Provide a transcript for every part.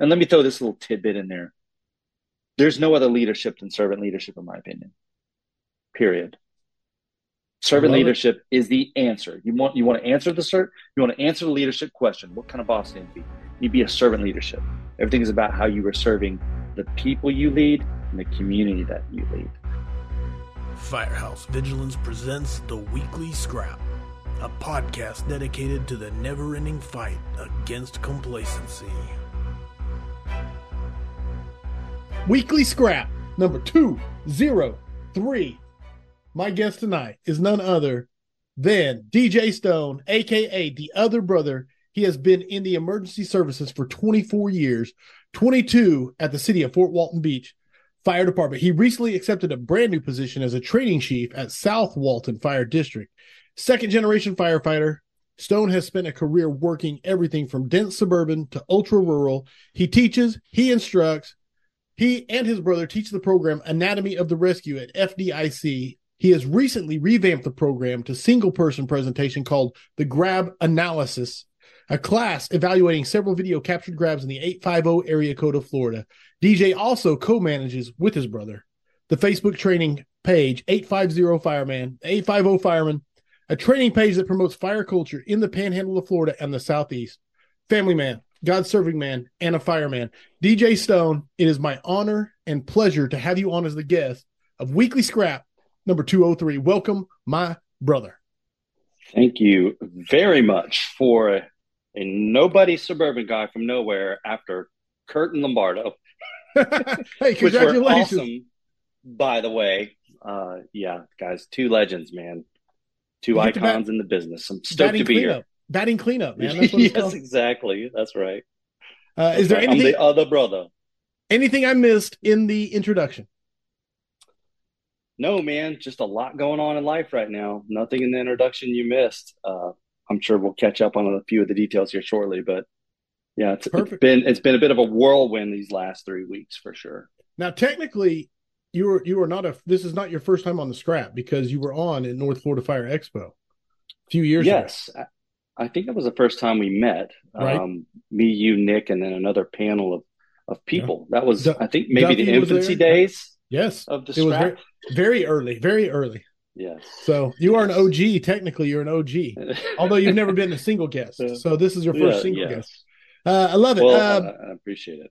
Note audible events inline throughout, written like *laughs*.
And let me throw this little tidbit in there. There's no other leadership than servant leadership, in my opinion. Period. Servant leadership it. is the answer. You want you want to answer the cert. You want to answer the leadership question. What kind of boss do you be? You be a servant leadership. Everything is about how you are serving the people you lead and the community that you lead. Firehouse Vigilance presents the Weekly Scrap, a podcast dedicated to the never-ending fight against complacency. Weekly Scrap number two zero three my guest tonight is none other than DJ Stone, aka the other brother. He has been in the emergency services for 24 years, 22 at the city of Fort Walton Beach Fire Department. He recently accepted a brand new position as a training chief at South Walton Fire District. Second generation firefighter, Stone has spent a career working everything from dense suburban to ultra rural. He teaches, he instructs, he and his brother teach the program Anatomy of the Rescue at FDIC he has recently revamped the program to single person presentation called the Grab Analysis, a class evaluating several video captured grabs in the 850 area code of Florida. DJ also co manages with his brother the Facebook training page 850 Fireman, 850 Fireman, a training page that promotes fire culture in the panhandle of Florida and the Southeast. Family man, God serving man, and a fireman. DJ Stone, it is my honor and pleasure to have you on as the guest of Weekly Scrap number 203. Welcome, my brother. Thank you very much for a, a nobody suburban guy from nowhere after Kurt and Lombardo. *laughs* *laughs* hey, congratulations. Awesome, by the way. Uh, yeah, guys, two legends, man. Two icons bat- in the business. I'm stoked to be cleanup. here. Batting cleanup, man. *laughs* yes, called. exactly. That's right. Uh, is there anything? I'm the other brother. Anything I missed in the introduction? no, man, just a lot going on in life right now. Nothing in the introduction you missed. Uh, I'm sure we'll catch up on a few of the details here shortly, but yeah, it's, it's been it's been a bit of a whirlwind these last three weeks for sure. Now, technically, you were you were not a this is not your first time on the scrap because you were on in North Florida Fire Expo a few years yes, ago. I think it was the first time we met. Right. Um, me, you, Nick, and then another panel of of people. Yeah. That was, D- I think, maybe Duffy the infancy days. Yes, of the it was very, very early, very early. Yes. So you are an OG. Technically, you're an OG, *laughs* although you've never been a single guest. So this is your first yeah, single yes. guest. Uh, I love it. Well, um, I appreciate it.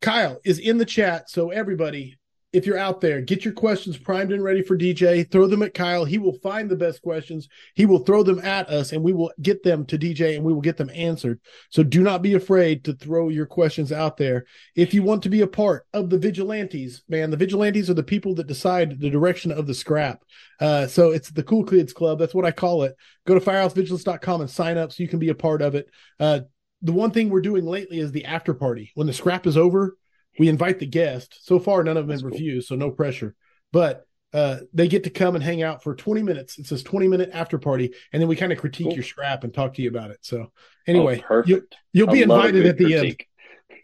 Kyle is in the chat, so everybody if you're out there, get your questions primed and ready for DJ. Throw them at Kyle. He will find the best questions. He will throw them at us and we will get them to DJ and we will get them answered. So do not be afraid to throw your questions out there. If you want to be a part of the vigilantes, man, the vigilantes are the people that decide the direction of the scrap. Uh, so it's the Cool Kids Club. That's what I call it. Go to firehousevigilance.com and sign up so you can be a part of it. Uh, the one thing we're doing lately is the after party. When the scrap is over, we invite the guest. So far, none of them have refused, so no pressure. But uh, they get to come and hang out for 20 minutes. It says 20 minute after party, and then we kind of critique cool. your scrap and talk to you about it. So anyway, oh, you, will be invited at the critique.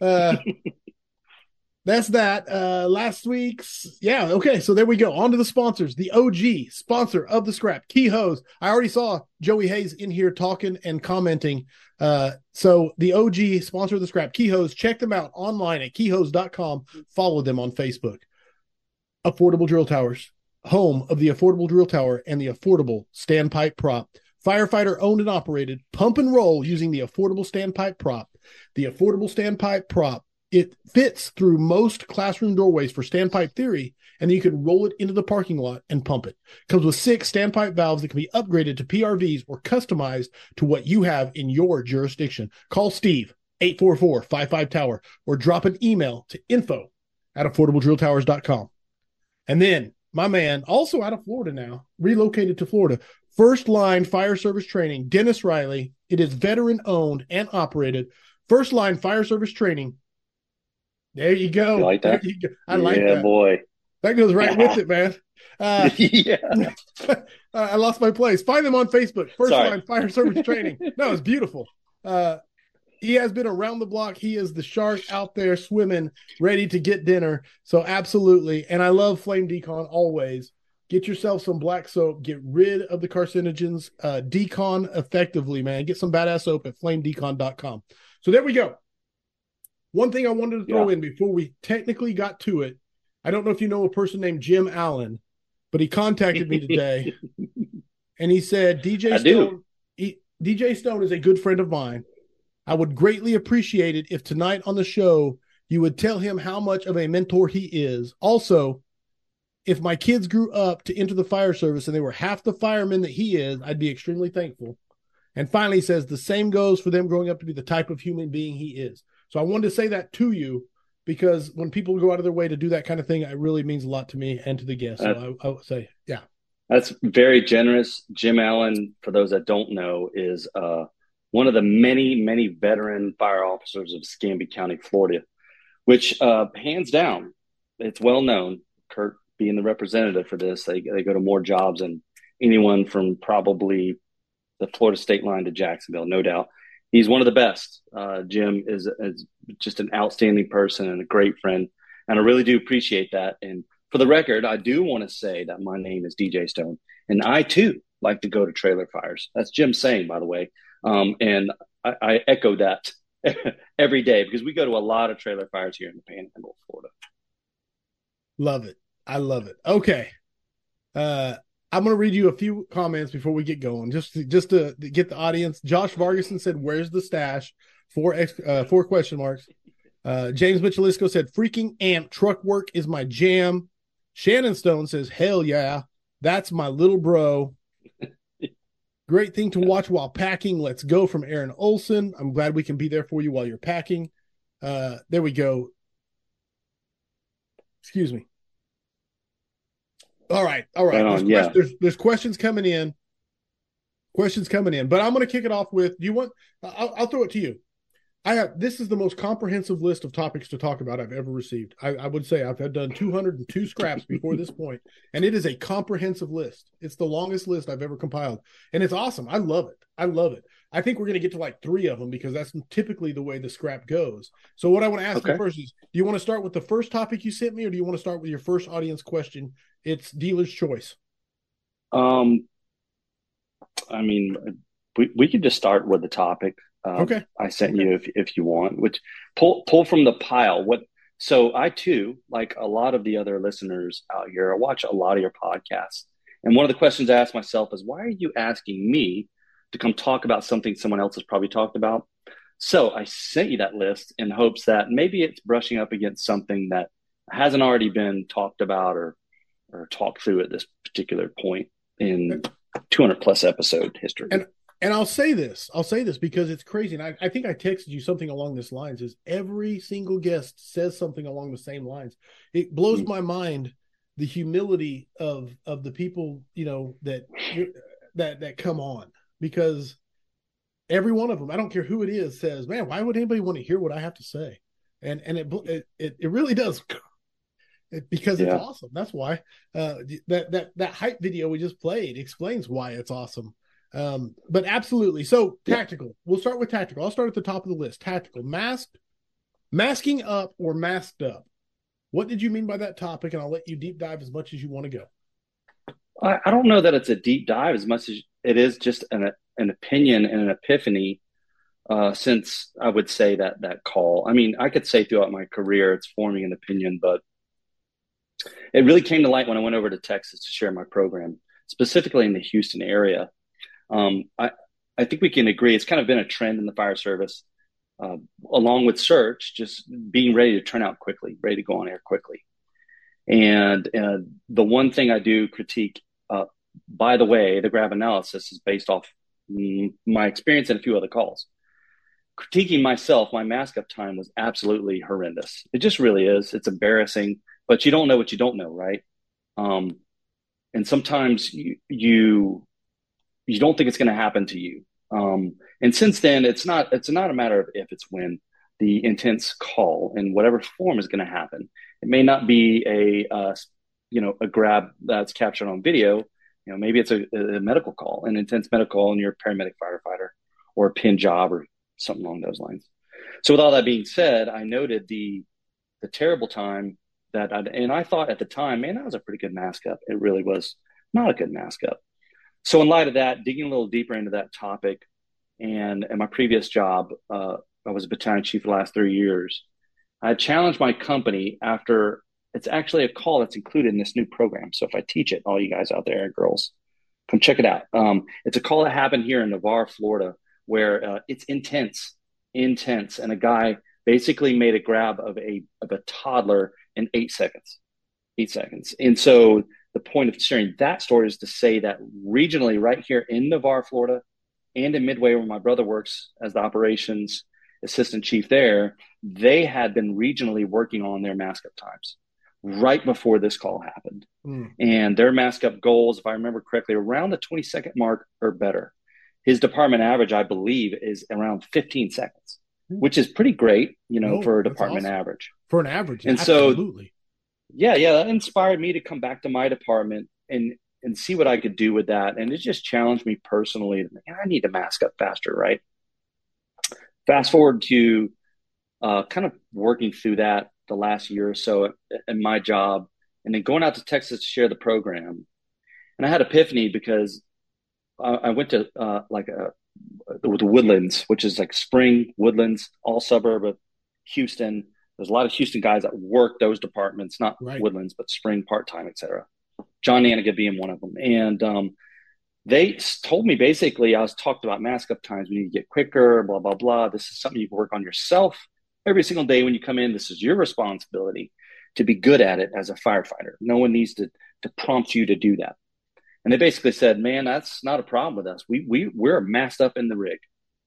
end. Uh, *laughs* that's that. Uh, last week's, yeah, okay. So there we go. On to the sponsors. The OG sponsor of the scrap, Key Hose. I already saw Joey Hayes in here talking and commenting. Uh, so the OG sponsor of the scrap, Key Hose. Check them out online at keyhose.com. Follow them on Facebook. Affordable Drill Towers, home of the Affordable Drill Tower and the Affordable Standpipe Prop. Firefighter owned and operated. Pump and roll using the Affordable Standpipe Prop. The Affordable Standpipe Prop it fits through most classroom doorways for standpipe theory, and then you can roll it into the parking lot and pump it. Comes with six standpipe valves that can be upgraded to PRVs or customized to what you have in your jurisdiction. Call Steve 844-55 Tower or drop an email to info at affordabledrilltowers.com. And then my man, also out of Florida now, relocated to Florida, first line fire service training, Dennis Riley. It is veteran owned and operated. First line fire service training there you go. You like that? I like that. yeah, that. boy. That goes right with it, man. Uh, *laughs* yeah. *laughs* I lost my place. Find them on Facebook. First Sorry. line fire service training. *laughs* No, it's beautiful. Uh, he has been around the block. He is the shark out there swimming, ready to get dinner. So absolutely. And I love Flame Decon always. Get yourself some black soap. Get rid of the carcinogens. Uh, decon effectively, man. Get some badass soap at flamedecon.com. So there we go. One thing I wanted to throw yeah. in before we technically got to it, I don't know if you know a person named Jim Allen, but he contacted me today, *laughs* and he said DJ I Stone. He, DJ Stone is a good friend of mine. I would greatly appreciate it if tonight on the show you would tell him how much of a mentor he is. Also, if my kids grew up to enter the fire service and they were half the firemen that he is, I'd be extremely thankful. And finally, he says the same goes for them growing up to be the type of human being he is. So I wanted to say that to you because when people go out of their way to do that kind of thing, it really means a lot to me and to the guests. So I, I would say, yeah. That's very generous. Jim Allen, for those that don't know, is uh, one of the many, many veteran fire officers of Escambia County, Florida, which uh, hands down, it's well known. Kurt being the representative for this, they, they go to more jobs than anyone from probably the Florida state line to Jacksonville, no doubt. He's one of the best. Uh, Jim is, is just an outstanding person and a great friend. And I really do appreciate that. And for the record, I do want to say that my name is DJ Stone. And I too like to go to trailer fires. That's Jim saying, by the way. Um, and I, I echo that *laughs* every day because we go to a lot of trailer fires here in the Panhandle Florida. Love it. I love it. Okay. Uh, I'm going to read you a few comments before we get going, just to, just to, get the audience. Josh Vargason said, "Where's the stash?" Four uh, four question marks. Uh, James Michelisco said, "Freaking amp truck work is my jam." Shannon Stone says, "Hell yeah, that's my little bro." Great thing to watch while packing. Let's go from Aaron Olson. I'm glad we can be there for you while you're packing. Uh, there we go. Excuse me. All right, all right. There's, yeah. there's, there's questions coming in. Questions coming in, but I'm going to kick it off with. Do you want? I'll, I'll throw it to you. I have this is the most comprehensive list of topics to talk about I've ever received. I, I, would say I've had done 202 scraps before this point, and it is a comprehensive list. It's the longest list I've ever compiled, and it's awesome. I love it. I love it. I think we're going to get to like three of them because that's typically the way the scrap goes. So, what I want to ask okay. you first is: Do you want to start with the first topic you sent me, or do you want to start with your first audience question? It's dealer's choice. Um, I mean, we we could just start with the topic. Um, okay. I sent okay. you if if you want, which pull pull from the pile. What? So I too, like a lot of the other listeners out here, I watch a lot of your podcasts, and one of the questions I ask myself is, why are you asking me to come talk about something someone else has probably talked about? So I sent you that list in hopes that maybe it's brushing up against something that hasn't already been talked about or or talked through at this particular point in 200 plus episode history. And and I'll say this, I'll say this because it's crazy. And I, I think I texted you something along this lines is every single guest says something along the same lines. It blows mm-hmm. my mind the humility of of the people, you know, that that that come on because every one of them, I don't care who it is, says, "Man, why would anybody want to hear what I have to say?" And and it it it really does because it's yeah. awesome. That's why uh, that that that hype video we just played explains why it's awesome. Um, but absolutely. So tactical. We'll start with tactical. I'll start at the top of the list. Tactical. Masked, masking up or masked up. What did you mean by that topic? And I'll let you deep dive as much as you want to go. I, I don't know that it's a deep dive as much as it is just an an opinion and an epiphany. Uh, since I would say that that call, I mean, I could say throughout my career it's forming an opinion, but it really came to light when I went over to Texas to share my program, specifically in the Houston area. Um, I, I think we can agree it's kind of been a trend in the fire service, uh, along with search, just being ready to turn out quickly, ready to go on air quickly. And uh, the one thing I do critique, uh, by the way, the grab analysis is based off my experience and a few other calls. Critiquing myself, my mask up time was absolutely horrendous. It just really is. It's embarrassing, but you don't know what you don't know, right? Um, and sometimes you, you you don't think it's going to happen to you. Um, and since then, it's not it's not a matter of if, it's when the intense call in whatever form is going to happen. It may not be a uh, you know a grab that's captured on video. You know, maybe it's a, a medical call, an intense medical call, and you're a paramedic firefighter or a pin job or something along those lines. So, with all that being said, I noted the the terrible time that, i and I thought at the time, man, that was a pretty good mask up. It really was not a good mask up. So, in light of that, digging a little deeper into that topic, and in my previous job, uh, I was a battalion chief the last three years. I challenged my company after it's actually a call that's included in this new program. So if I teach it, all you guys out there, girls, come check it out. Um, it's a call that happened here in Navarre, Florida, where uh, it's intense, intense, and a guy basically made a grab of a of a toddler in eight seconds, eight seconds. And so the point of sharing that story is to say that regionally, right here in Navarre, Florida, and in Midway, where my brother works as the operations assistant chief there, they had been regionally working on their mask up times right before this call happened. Mm. And their mask up goals, if I remember correctly, around the 20 second mark or better. His department average, I believe, is around 15 seconds, mm. which is pretty great, you know, oh, for a department awesome. average. For an average, and absolutely. so yeah, yeah, that inspired me to come back to my department and and see what I could do with that. And it just challenged me personally. I need to mask up faster, right? Fast forward to uh, kind of working through that the last year or so in my job, and then going out to Texas to share the program. And I had epiphany because I, I went to uh, like a the Woodlands, which is like spring woodlands, all suburb of Houston. There's a lot of Houston guys that work those departments, not right. woodlands, but spring part time, etc. John Naniga being one of them, and um, they told me basically I was talked about mask up times. We need to get quicker, blah blah blah. This is something you can work on yourself every single day when you come in. This is your responsibility to be good at it as a firefighter. No one needs to to prompt you to do that. And they basically said, "Man, that's not a problem with us. We we we're masked up in the rig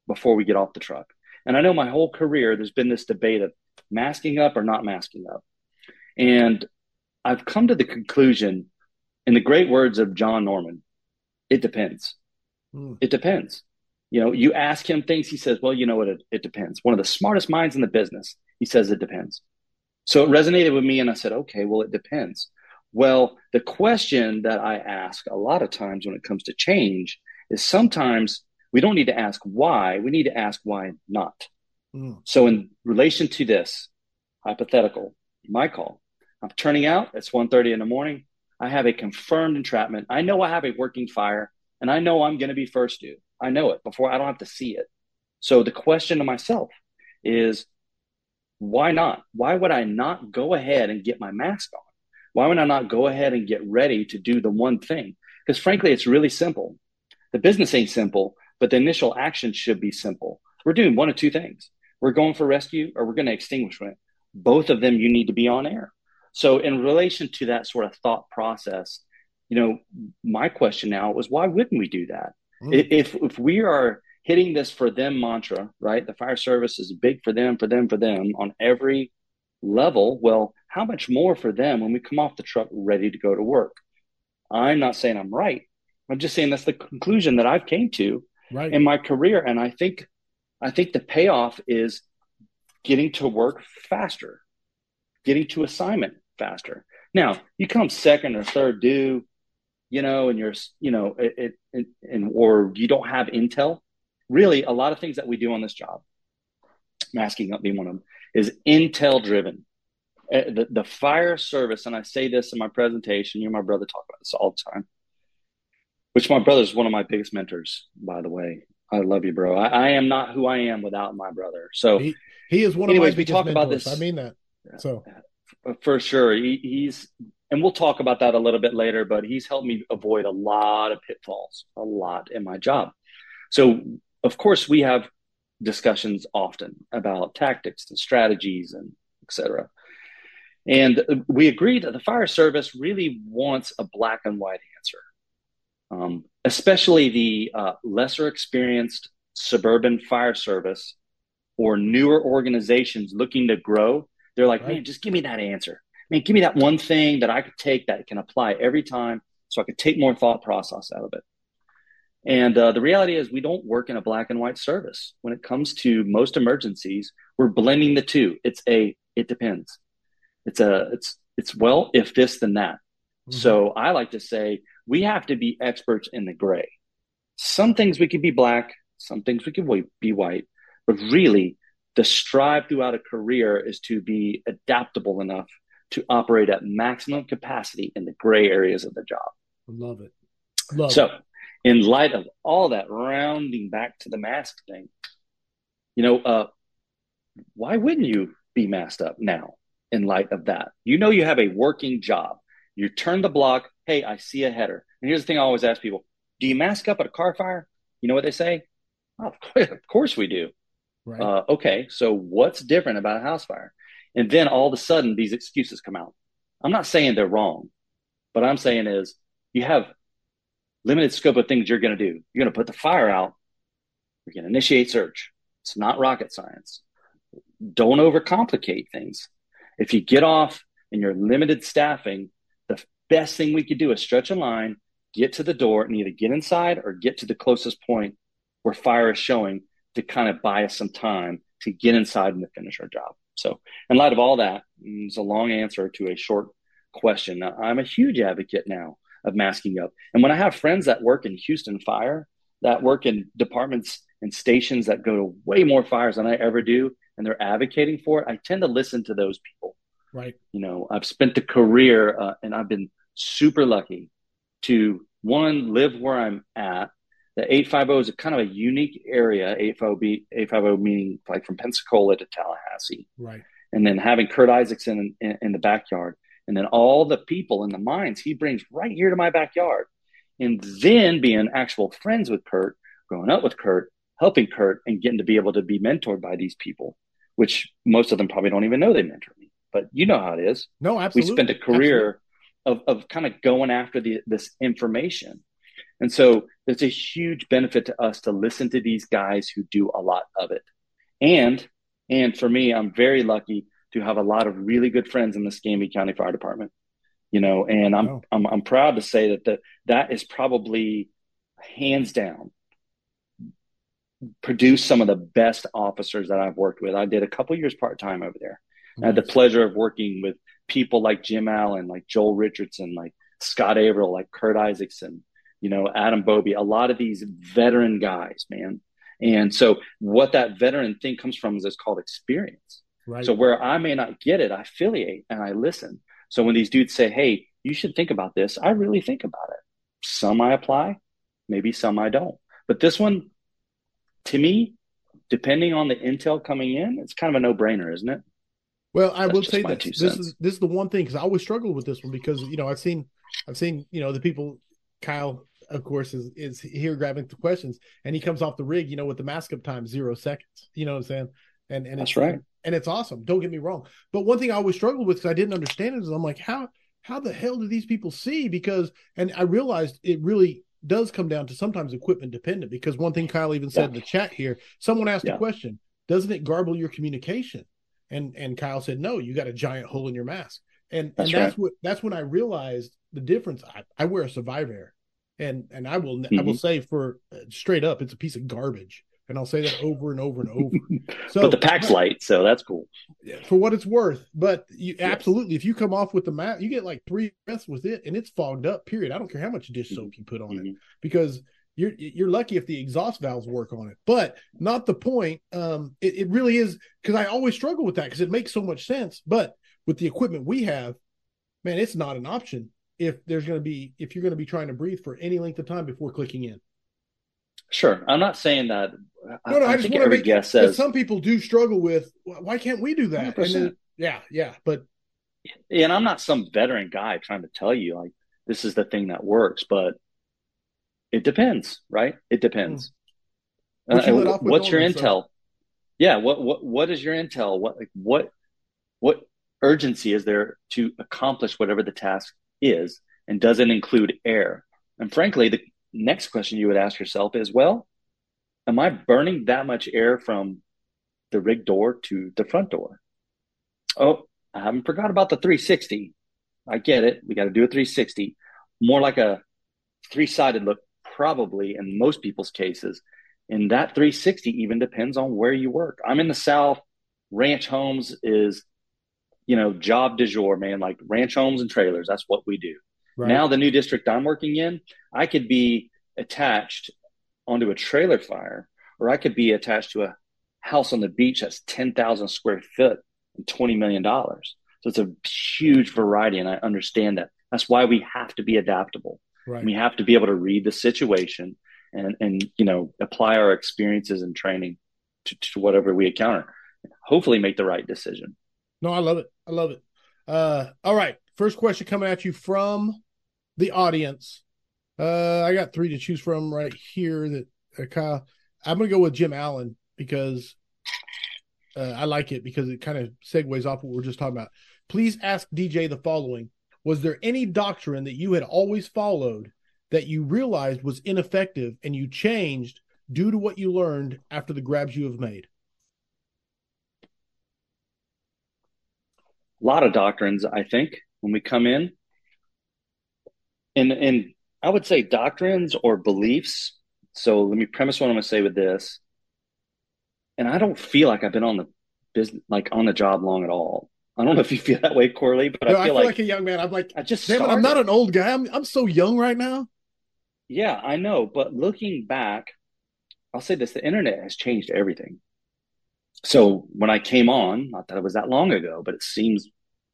before we get off the truck." And I know my whole career there's been this debate of masking up or not masking up, and I've come to the conclusion, in the great words of John Norman, it depends. Mm. It depends. You know, you ask him things, he says, well, you know what? It, it depends. One of the smartest minds in the business, he says it depends. So it resonated with me, and I said, okay, well, it depends. Well, the question that I ask a lot of times when it comes to change is sometimes we don't need to ask why, we need to ask why not. Mm. So, in relation to this hypothetical, my call, I'm turning out. It's 1.30 in the morning. I have a confirmed entrapment. I know I have a working fire, and I know I'm going to be first due. I know it before I don't have to see it. So the question to myself is why not? Why would I not go ahead and get my mask on? Why would I not go ahead and get ready to do the one thing? Because frankly, it's really simple. The business ain't simple, but the initial action should be simple. We're doing one of two things. We're going for rescue or we're going to extinguishment. Both of them, you need to be on air. So, in relation to that sort of thought process, you know, my question now was why wouldn't we do that? Mm. If if we are hitting this for them mantra, right? The fire service is big for them, for them, for them on every level. Well, how much more for them when we come off the truck ready to go to work? I'm not saying I'm right. I'm just saying that's the conclusion that I've came to right. in my career, and I think I think the payoff is getting to work faster, getting to assignment faster. Now, you come second or third due, you know, and you're, you know, it, it, and or you don't have intel. Really, a lot of things that we do on this job, masking up being one of them, is intel driven. Uh, the, the fire service, and I say this in my presentation. You and my brother talk about this all the time. Which my brother is one of my biggest mentors, by the way. I love you, bro. I, I am not who I am without my brother. So he, he is one anyways, of my we talk mentors. about this. I mean that. So for sure, he, he's and we'll talk about that a little bit later, but he's helped me avoid a lot of pitfalls, a lot in my job. So, of course, we have discussions often about tactics and strategies and etc. And we agreed that the fire service really wants a black and white answer, um, especially the uh, lesser experienced suburban fire service or newer organizations looking to grow. They're like, right. man, just give me that answer mean, give me that one thing that I could take that can apply every time so I could take more thought process out of it. And uh, the reality is, we don't work in a black and white service. When it comes to most emergencies, we're blending the two. It's a, it depends. It's a, it's, it's well, if this, then that. Mm-hmm. So I like to say we have to be experts in the gray. Some things we can be black, some things we can be white, but really the strive throughout a career is to be adaptable enough to operate at maximum capacity in the gray areas of the job. I love it. Love so, it. in light of all that, rounding back to the mask thing, you know, uh, why wouldn't you be masked up now in light of that. You know, you have a working job. You turn the block. Hey, I see a header. And here's the thing I always ask people Do you mask up at a car fire? You know what they say? Oh, of course we do. Right. Uh, okay, so what's different about a house fire? And then all of a sudden, these excuses come out. I'm not saying they're wrong, but I'm saying is you have limited scope of things you're going to do. You're going to put the fire out. You're going to initiate search. It's not rocket science. Don't overcomplicate things. If you get off and you're limited staffing, best thing we could do is stretch a line, get to the door, and either get inside or get to the closest point where fire is showing to kind of buy us some time to get inside and to finish our job. So, in light of all that, it's a long answer to a short question. Now, I'm a huge advocate now of masking up. And when I have friends that work in Houston Fire, that work in departments and stations that go to way more fires than I ever do, and they're advocating for it, I tend to listen to those people. Right. You know, I've spent a career uh, and I've been super lucky to one live where I'm at. The 850 is a kind of a unique area. 850, 850 meaning like from Pensacola to Tallahassee. Right. And then having Kurt Isaacson in, in, in the backyard, and then all the people in the mines he brings right here to my backyard. And then being actual friends with Kurt, growing up with Kurt, helping Kurt, and getting to be able to be mentored by these people, which most of them probably don't even know they mentor me but you know how it is. No, absolutely. We spent a career of, of kind of going after the, this information. And so there's a huge benefit to us to listen to these guys who do a lot of it. And, and for me, I'm very lucky to have a lot of really good friends in the Escambia County Fire Department, you know, and I'm, oh. I'm, I'm proud to say that the, that is probably hands down produce some of the best officers that I've worked with. I did a couple years part time over there. I had the pleasure of working with people like Jim Allen, like Joel Richardson, like Scott Averill, like Kurt Isaacson, you know, Adam Bobey, a lot of these veteran guys, man. And so what that veteran thing comes from is it's called experience. Right. So where I may not get it, I affiliate and I listen. So when these dudes say, Hey, you should think about this, I really think about it. Some I apply, maybe some I don't. But this one, to me, depending on the intel coming in, it's kind of a no brainer, isn't it? Well, I That's will say that this cents. is this is the one thing because I always struggle with this one because you know I've seen I've seen you know the people Kyle of course is is here grabbing the questions and he comes off the rig you know with the mask up time zero seconds you know what I'm saying and and That's it's right and it's awesome don't get me wrong but one thing I always struggled with because I didn't understand it is I'm like how how the hell do these people see because and I realized it really does come down to sometimes equipment dependent because one thing Kyle even said yeah. in the chat here someone asked yeah. a question doesn't it garble your communication and and Kyle said, "No, you got a giant hole in your mask." And that's and that's right. what that's when I realized the difference. I, I wear a Survivair, and and I will mm-hmm. I will mm-hmm. say for uh, straight up, it's a piece of garbage, and I'll say that over and over and *laughs* over. So, but the pack's light, so that's cool. For what it's worth, but you yes. absolutely, if you come off with the mat, you get like three breaths with it, and it's fogged up. Period. I don't care how much dish soap mm-hmm. you put on mm-hmm. it because you're you're lucky if the exhaust valves work on it, but not the point. Um, it, it really is because I always struggle with that because it makes so much sense. But with the equipment we have, man, it's not an option if there's going to be if you're going to be trying to breathe for any length of time before clicking in. Sure, I'm not saying that. No, no, I, I just want to make guess says some people do struggle with why can't we do that? Then, yeah, yeah, but and I'm not some veteran guy trying to tell you like this is the thing that works, but it depends, right? It depends. Hmm. Uh, what's your intel? So. Yeah, what what what is your intel? What like what what urgency is there to accomplish whatever the task is, and does it include air? And frankly, the next question you would ask yourself is, well, am I burning that much air from the rig door to the front door? Oh, I haven't forgot about the 360. I get it. We got to do a 360. More like a three sided look probably in most people's cases. And that 360 even depends on where you work. I'm in the South. Ranch homes is, you know, job du jour, man. Like ranch homes and trailers. That's what we do. Right. Now, the new district I'm working in, I could be attached onto a trailer fire, or I could be attached to a house on the beach that's 10,000 square foot and $20 million. So it's a huge variety. And I understand that. That's why we have to be adaptable. Right. We have to be able to read the situation and, and you know, apply our experiences and training to, to whatever we encounter. Hopefully make the right decision. No, I love it. I love it. Uh, all right. First question coming at you from the audience. Uh, I got three to choose from right here. That uh, Kyle, I'm going to go with Jim Allen because uh, I like it because it kind of segues off what we are just talking about. Please ask DJ the following: Was there any doctrine that you had always followed that you realized was ineffective and you changed due to what you learned after the grabs you have made? A lot of doctrines, I think, when we come in. And and I would say doctrines or beliefs. So let me premise what I'm to say with this. And I don't feel like I've been on the business, like on the job long at all. I don't know if you feel that way, Corley, but no, I, feel I, feel like, like a young man. I'm like, I just, damn it, I'm not an old guy. I'm, I'm so young right now. Yeah, I know. But looking back, I'll say this: the internet has changed everything. So when I came on, not that it was that long ago, but it seems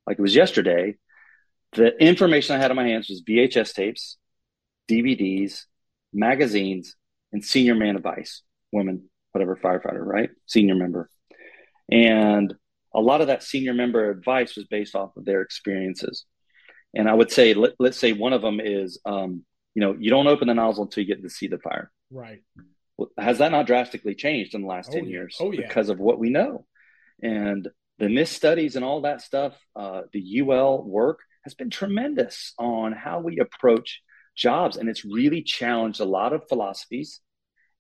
like it was yesterday. The information I had in my hands was VHS tapes, DVDs, magazines, and senior man advice, women, whatever firefighter, right? Senior member. And a lot of that senior member advice was based off of their experiences. And I would say, let, us say one of them is, um, you know, you don't open the nozzle until you get to see the fire. Right. Well, has that not drastically changed in the last oh, 10 years oh, yeah. because of what we know? And the NIST studies and all that stuff, uh, the UL work has been tremendous on how we approach jobs. And it's really challenged a lot of philosophies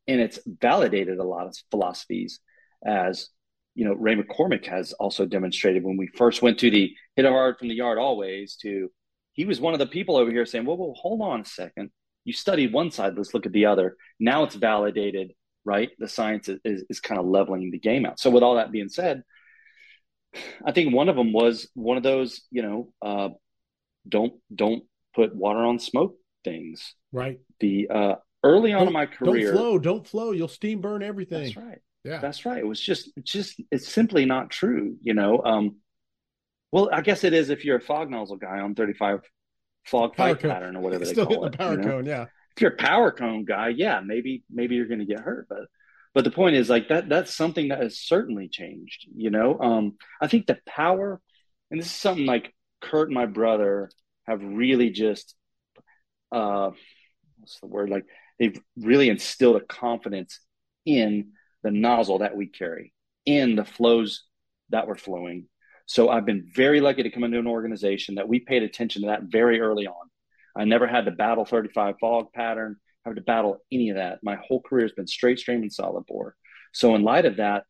and it's validated a lot of philosophies as you know ray mccormack has also demonstrated when we first went to the hit hard from the yard always to he was one of the people over here saying well, well hold on a second you studied one side let's look at the other now it's validated right the science is, is, is kind of leveling the game out so with all that being said i think one of them was one of those you know uh, don't don't put water on smoke things right the uh, early on don't, in my career. Don't flow, don't flow. You'll steam burn everything. That's right. Yeah, that's right. It was just, just, it's simply not true. You know. Um, well, I guess it is if you're a fog nozzle guy on 35 fog power fight cone. pattern or whatever they Still call it. The power you know? cone, yeah. If you're a power cone guy, yeah, maybe maybe you're going to get hurt, but but the point is like that that's something that has certainly changed. You know, um, I think the power, and this is something like Kurt and my brother have really just, uh, what's the word like they've really instilled a confidence in the nozzle that we carry, in the flows that we're flowing. So I've been very lucky to come into an organization that we paid attention to that very early on. I never had to battle 35 fog pattern, have to battle any of that. My whole career has been straight stream and solid bore. So in light of that,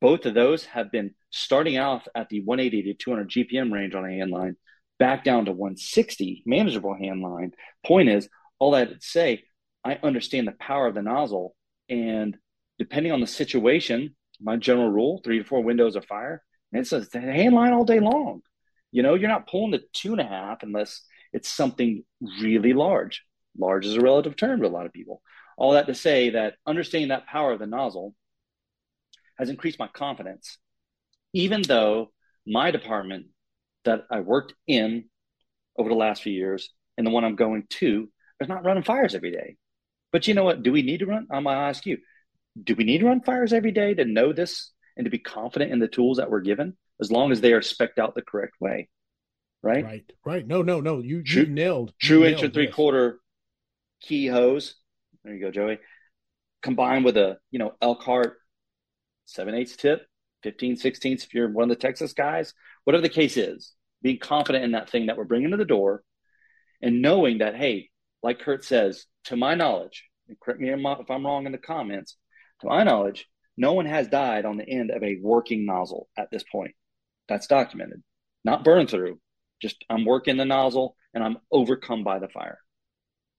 both of those have been starting off at the 180 to 200 GPM range on a hand line, back down to 160 manageable hand line. Point is, all that to say, I understand the power of the nozzle. And depending on the situation, my general rule, three to four windows of fire, and it's a hand line all day long. You know, you're not pulling the two and a half unless it's something really large. Large is a relative term to a lot of people. All that to say that understanding that power of the nozzle has increased my confidence, even though my department that I worked in over the last few years and the one I'm going to is not running fires every day. But you know what? Do we need to run? I'm going to ask you do we need to run fires every day to know this and to be confident in the tools that we're given as long as they are specked out the correct way? Right? Right. Right. No, no, no. You, true, you nailed. You true nailed, inch and three yes. quarter key hose. There you go, Joey. Combined with a, you know, Elkhart 7 eighths tip, 15 16ths if you're one of the Texas guys, whatever the case is, being confident in that thing that we're bringing to the door and knowing that, hey, like Kurt says, to my knowledge, correct me if I'm wrong in the comments, to my knowledge, no one has died on the end of a working nozzle at this point. That's documented. Not burn through, just I'm working the nozzle and I'm overcome by the fire.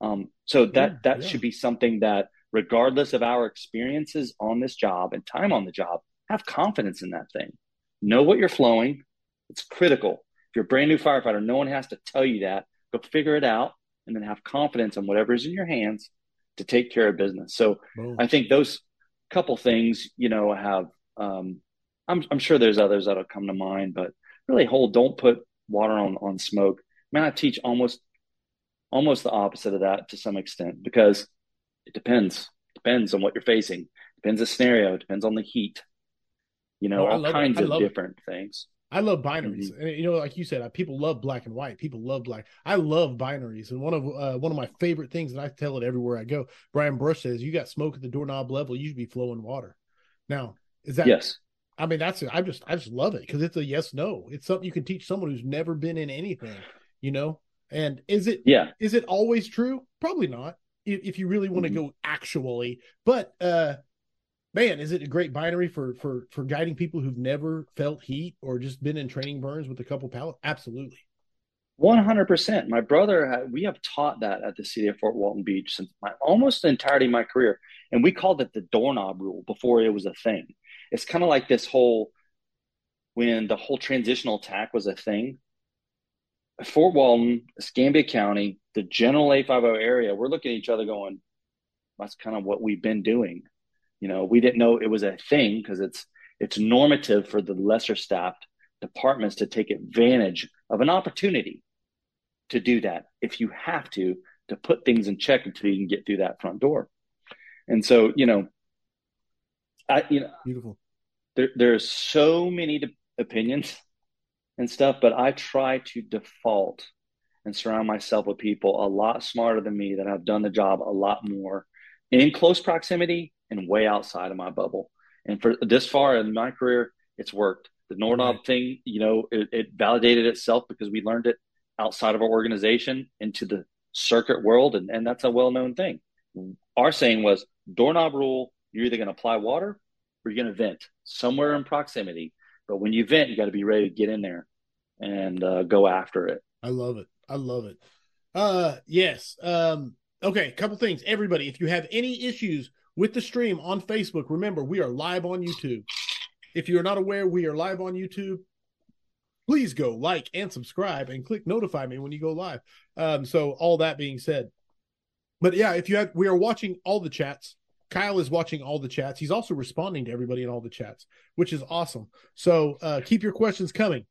Um, so that yeah, that yeah. should be something that, regardless of our experiences on this job and time on the job, have confidence in that thing. Know what you're flowing. It's critical. If you're a brand new firefighter, no one has to tell you that. Go figure it out and then have confidence in whatever is in your hands to take care of business. So Boom. I think those couple things, you know, have um, I'm I'm sure there's others that'll come to mind, but really hold don't put water on on smoke. Man, I teach almost almost the opposite of that to some extent because it depends. Depends on what you're facing. Depends the scenario. Depends on the heat. You know, all kinds of different it. things. I love binaries. Mm-hmm. And, you know, like you said, people love black and white. People love black. I love binaries. And one of uh, one of my favorite things, and I tell it everywhere I go. Brian Brush says, "You got smoke at the doorknob level. You should be flowing water." Now, is that yes? I mean, that's I just I just love it because it's a yes no. It's something you can teach someone who's never been in anything, you know. And is it yeah? Is it always true? Probably not. If, if you really want to mm-hmm. go actually, but uh man, is it a great binary for for for guiding people who've never felt heat or just been in training burns with a couple pallets? Absolutely. 100%. My brother, uh, we have taught that at the city of Fort Walton Beach since my, almost the entirety of my career. And we called it the doorknob rule before it was a thing. It's kind of like this whole, when the whole transitional attack was a thing, Fort Walton, Escambia County, the general 850 area, we're looking at each other going, that's kind of what we've been doing. You know, we didn't know it was a thing because it's it's normative for the lesser staffed departments to take advantage of an opportunity to do that if you have to to put things in check until you can get through that front door. And so, you know, I you know, beautiful. There there's so many de- opinions and stuff, but I try to default and surround myself with people a lot smarter than me that have done the job a lot more in close proximity and way outside of my bubble. And for this far in my career, it's worked. The doorknob right. thing, you know, it, it, validated itself because we learned it outside of our organization into the circuit world, and, and that's a well known thing. Our saying was doorknob rule you're either going to apply water or you're going to vent somewhere in proximity. But when you vent, you got to be ready to get in there and uh, go after it. I love it. I love it. Uh, yes. Um, okay. Couple things. Everybody, if you have any issues with the stream on Facebook. Remember, we are live on YouTube. If you're not aware, we are live on YouTube. Please go like and subscribe and click notify me when you go live. Um, so all that being said, but yeah, if you have, we are watching all the chats. Kyle is watching all the chats. He's also responding to everybody in all the chats, which is awesome. So uh, keep your questions coming.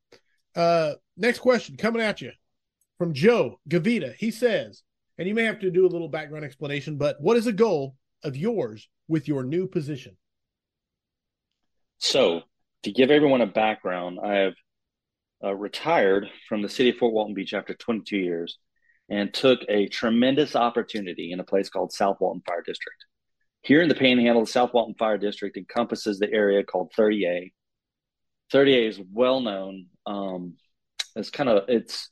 Uh, next question coming at you from Joe Gavita. He says, and you may have to do a little background explanation, but what is a goal of yours with your new position? So, to give everyone a background, I have uh, retired from the city of Fort Walton Beach after 22 years and took a tremendous opportunity in a place called South Walton Fire District. Here in the Panhandle, the South Walton Fire District encompasses the area called 30A. 30A is well known. Um, it's kind of it's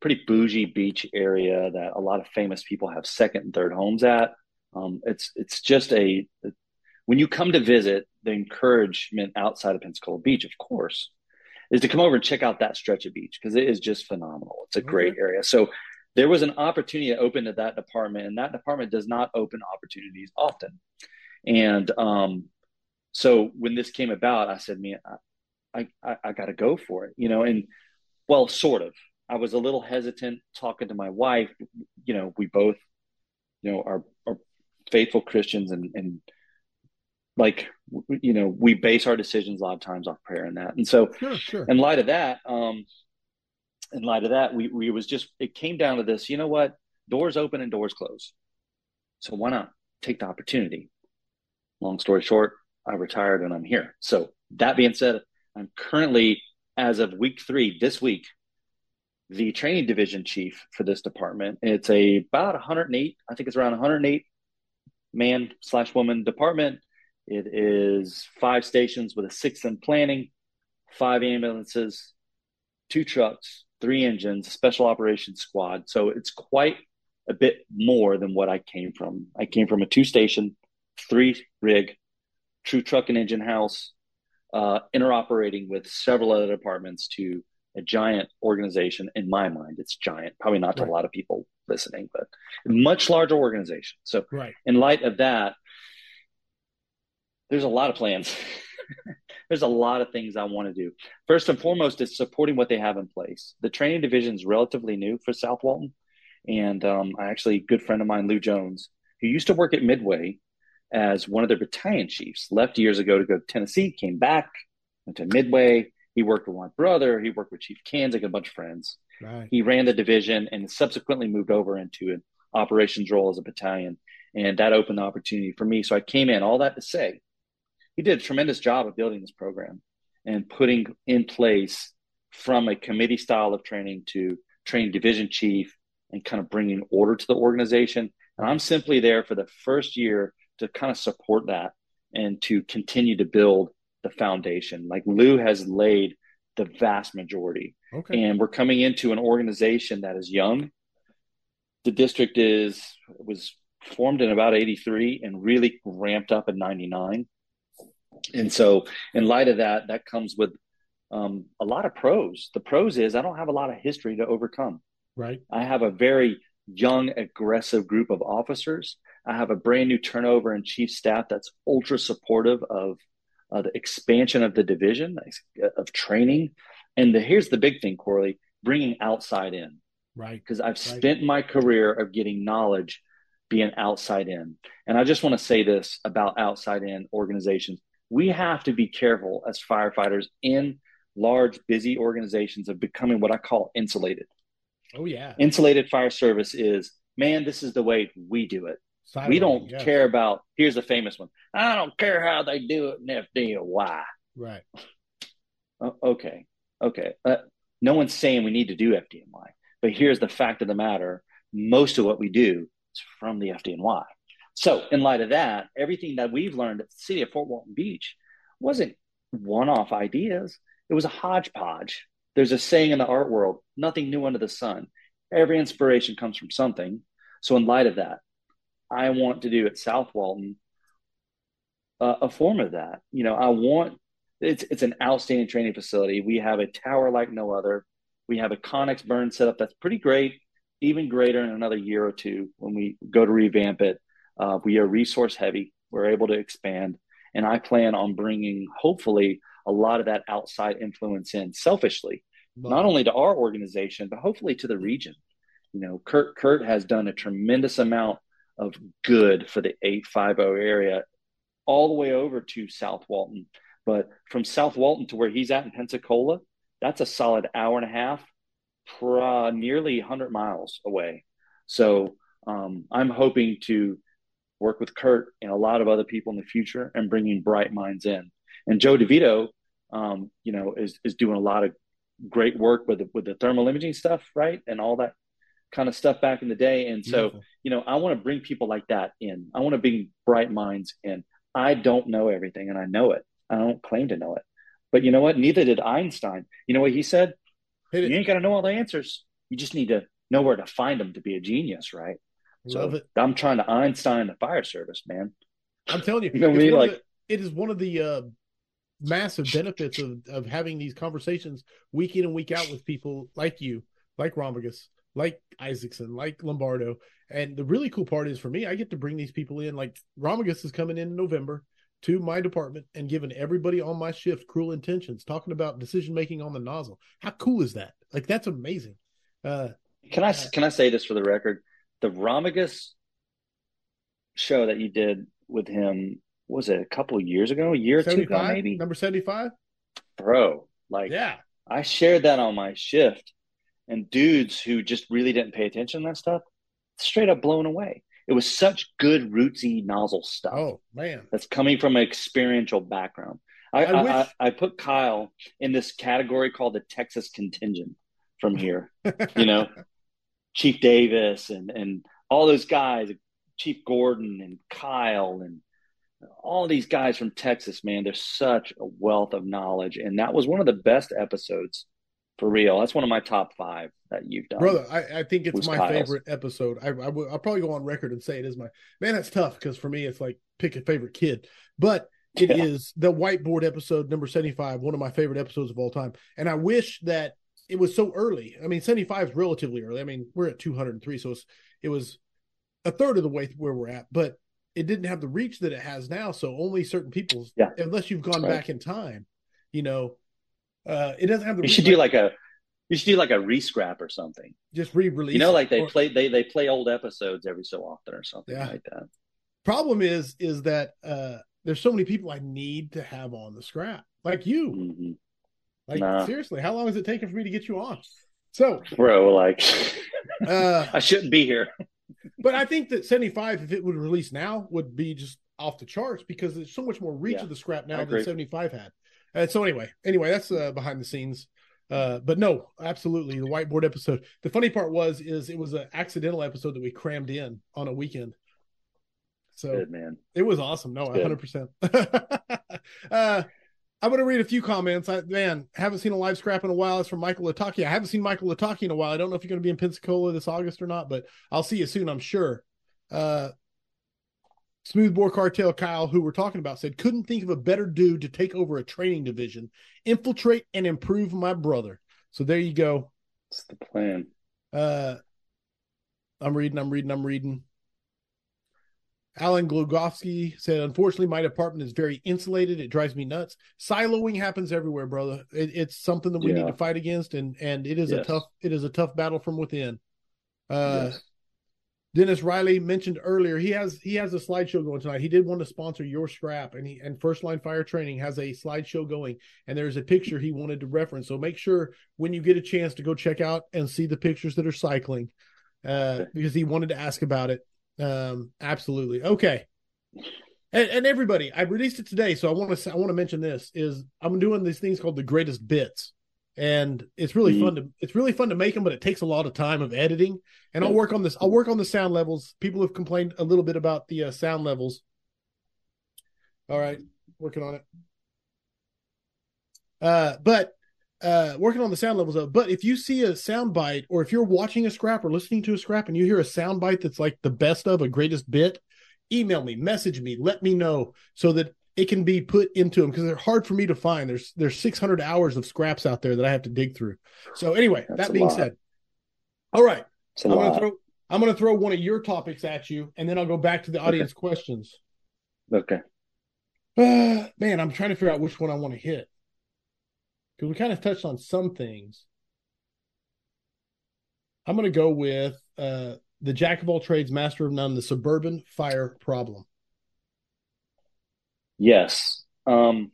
pretty bougie beach area that a lot of famous people have second and third homes at. Um, it's it's just a when you come to visit, the encouragement outside of Pensacola Beach, of course, is to come over and check out that stretch of beach because it is just phenomenal. It's a okay. great area. So there was an opportunity to open to that department, and that department does not open opportunities often. And um, so when this came about, I said, "Man, I I, I got to go for it," you know. And well, sort of. I was a little hesitant talking to my wife. You know, we both, you know, are are faithful Christians and and like you know we base our decisions a lot of times off prayer and that. And so sure, sure. in light of that um in light of that we we was just it came down to this you know what? Doors open and doors close. So why not take the opportunity? Long story short i retired and i'm here. So that being said i'm currently as of week three this week the training division chief for this department. It's a about 108 i think it's around 108 man slash woman department. It is five stations with a sixth in planning, five ambulances, two trucks, three engines, special operations squad. So it's quite a bit more than what I came from. I came from a two station, three rig, true truck and engine house, uh, interoperating with several other departments to a giant organization. In my mind, it's giant. Probably not to right. a lot of people listening, but much larger organization. So, right. in light of that, there's a lot of plans. *laughs* there's a lot of things I want to do. First and foremost, is supporting what they have in place. The training division is relatively new for South Walton, and um, I actually a good friend of mine, Lou Jones, who used to work at Midway as one of their battalion chiefs, left years ago to go to Tennessee, came back, went to Midway. He worked with my brother. He worked with Chief Kanzik and a bunch of friends. Right. He ran the division and subsequently moved over into an operations role as a battalion. And that opened the opportunity for me. So I came in, all that to say, he did a tremendous job of building this program and putting in place from a committee style of training to training division chief and kind of bringing order to the organization. And I'm simply there for the first year to kind of support that and to continue to build the foundation. Like Lou has laid the vast majority. Okay. And we're coming into an organization that is young. The district is was formed in about 83 and really ramped up in 99. And so in light of that, that comes with um, a lot of pros. The pros is I don't have a lot of history to overcome. Right. I have a very young, aggressive group of officers. I have a brand new turnover in chief staff that's ultra supportive of uh, the expansion of the division, of training. And the, here's the big thing, Corley bringing outside in. Right. Because I've right. spent my career of getting knowledge being outside in. And I just want to say this about outside in organizations. We have to be careful as firefighters in large, busy organizations of becoming what I call insulated. Oh, yeah. Insulated fire service is, man, this is the way we do it. We don't yes. care about, here's a famous one. I don't care how they do it in FDNY. Right. Oh, okay. Okay. Uh, no one's saying we need to do FDNY, but here's the fact of the matter most of what we do is from the FDNY. So, in light of that, everything that we've learned at the city of Fort Walton Beach wasn't one off ideas, it was a hodgepodge there's a saying in the art world nothing new under the sun. Every inspiration comes from something. So, in light of that, I want to do at South Walton uh, a form of that. You know, I want it's it's an outstanding training facility. We have a tower like no other. We have a Connex burn setup that's pretty great, even greater in another year or two when we go to revamp it. Uh, we are resource heavy. We're able to expand, and I plan on bringing hopefully a lot of that outside influence in selfishly, wow. not only to our organization, but hopefully to the region. You know, Kurt Kurt has done a tremendous amount of good for the 850 area all the way over to South Walton. But from South Walton to where he's at in Pensacola, that's a solid hour and a half, uh, nearly 100 miles away. So um, I'm hoping to work with Kurt and a lot of other people in the future and bringing bright minds in. And Joe DeVito, um, you know, is is doing a lot of great work with the, with the thermal imaging stuff, right, and all that kind of stuff back in the day. And so, Beautiful. you know, I want to bring people like that in. I want to bring bright minds in. I don't know everything, and I know it. I don't claim to know it, but you know what? Neither did Einstein. You know what he said? You ain't got to know all the answers. You just need to know where to find them to be a genius, right? Love so it. I'm trying to Einstein the fire service, man. I'm telling you, *laughs* you know what I mean? Like, the, it is one of the uh, massive benefits of, of having these conversations week in and week out with people like you, like Romagus, like Isaacson, like Lombardo. And the really cool part is for me, I get to bring these people in. Like Romagus is coming in November to my department and giving everybody on my shift cruel intentions, talking about decision making on the nozzle. How cool is that? Like that's amazing. Uh, can I uh, can I say this for the record? The Romagus show that you did with him was it a couple years ago, a year or two ago, maybe number seventy five. Bro, like yeah, I shared that on my shift, and dudes who just really didn't pay attention to that stuff, straight up blown away. It was such good rootsy nozzle stuff. Oh man, that's coming from an experiential background. I I. I, I put Kyle in this category called the Texas contingent from here. *laughs* you know, Chief Davis and and all those guys, Chief Gordon and Kyle and all these guys from Texas, man, there's such a wealth of knowledge. And that was one of the best episodes for real. That's one of my top five that you've done. Brother, I, I think it's my Kyle's. favorite episode. I, I will, probably go on record and say it is my man. That's tough because for me, it's like pick a favorite kid, but it yeah. *laughs* is the whiteboard episode number 75, one of my favorite episodes of all time. And I wish that it was so early. I mean, 75 is relatively early. I mean, we're at 203, so it was a third of the way where we're at, but it didn't have the reach that it has now. So only certain people, yeah. unless you've gone right. back in time, you know, uh, it doesn't have the. You should do like a, you should do like a rescrap or something. Just re-release. You know, like they or, play they they play old episodes every so often or something yeah. like that. Problem is, is that uh there's so many people I need to have on the scrap, like you. Mm-hmm. Like nah. seriously, how long is it taken for me to get you on? So, bro, like, *laughs* uh, I shouldn't be here but I think that 75, if it would release now, would be just off the charts because there's so much more reach yeah, of the scrap now than 75 had. And so anyway, anyway, that's uh, behind the scenes. Uh, but no, absolutely the whiteboard episode. The funny part was is it was an accidental episode that we crammed in on a weekend. So Good man. it was awesome. No, hundred percent. *laughs* Uh, I'm going to read a few comments. I, man, haven't seen a live scrap in a while. It's from Michael Lataki. I haven't seen Michael Lataki in a while. I don't know if you're going to be in Pensacola this August or not, but I'll see you soon. I'm sure. Uh, Smooth Bore Cartel Kyle, who we're talking about, said, couldn't think of a better dude to take over a training division, infiltrate and improve my brother. So there you go. It's the plan. Uh, I'm reading, I'm reading, I'm reading. Alan Glogowski said, unfortunately, my department is very insulated. It drives me nuts. Siloing happens everywhere, brother. It, it's something that we Yeah. need to fight against, and and it is a tough it is a tough battle from within. Uh, Yes. Dennis Riley mentioned earlier he has he has a slideshow going tonight. He did want to sponsor your scrap, and he and First Line Fire Training has a slideshow going, and there's a picture he wanted to reference. So make sure when you get a chance to go check out and see the pictures that are cycling, uh, because he wanted to ask about it. Um, absolutely okay. And, and everybody, I released it today, so I want to I want to mention this is I'm doing these things called the greatest bits, and it's really Mhm. fun to it's really fun to make them, but it takes a lot of time of editing. And I'll work on this. I'll work on the sound levels. People have complained a little bit about the uh, sound levels. All right, working on it. Uh, but uh, working on the sound levels of. But if you see a sound bite, or if you're watching a scrap or listening to a scrap, and you hear a sound bite that's like the best of a greatest bit, email me, message me, let me know so that it can be put into them because they're hard for me to find. There's there's 600 hours of scraps out there that I have to dig through. So anyway, That's that being lot. said, all right. I'm lot. gonna throw I'm gonna throw one of your topics at you, and then I'll go back to the audience questions. okay. Uh, *sighs* man, I'm trying to figure out which one I want to hit because we kind of touched on some things. I'm gonna go with uh, the jack of all trades, master of none, the suburban fire problem. Yes. Um,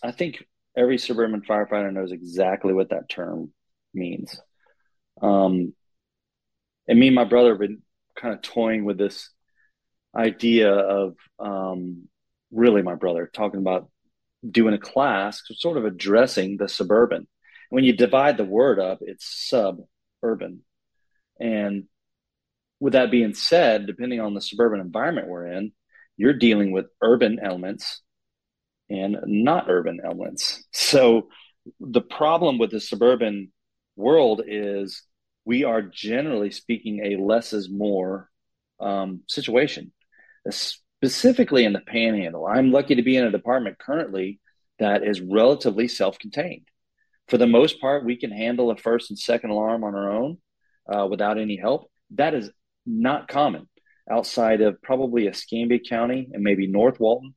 I think every suburban firefighter knows exactly what that term means. Um, and me and my brother have been kind of toying with this idea of um, really my brother talking about doing a class sort of addressing the suburban. When you divide the word up, it's suburban. And with that being said, depending on the suburban environment we're in, you're dealing with urban elements and not urban elements. So the problem with the suburban world is we are generally speaking a less is more um, situation, specifically in the panhandle. I'm lucky to be in a department currently that is relatively self contained. For the most part, we can handle a first and second alarm on our own uh, without any help. That is not common outside of probably Escambia County and maybe North Walton.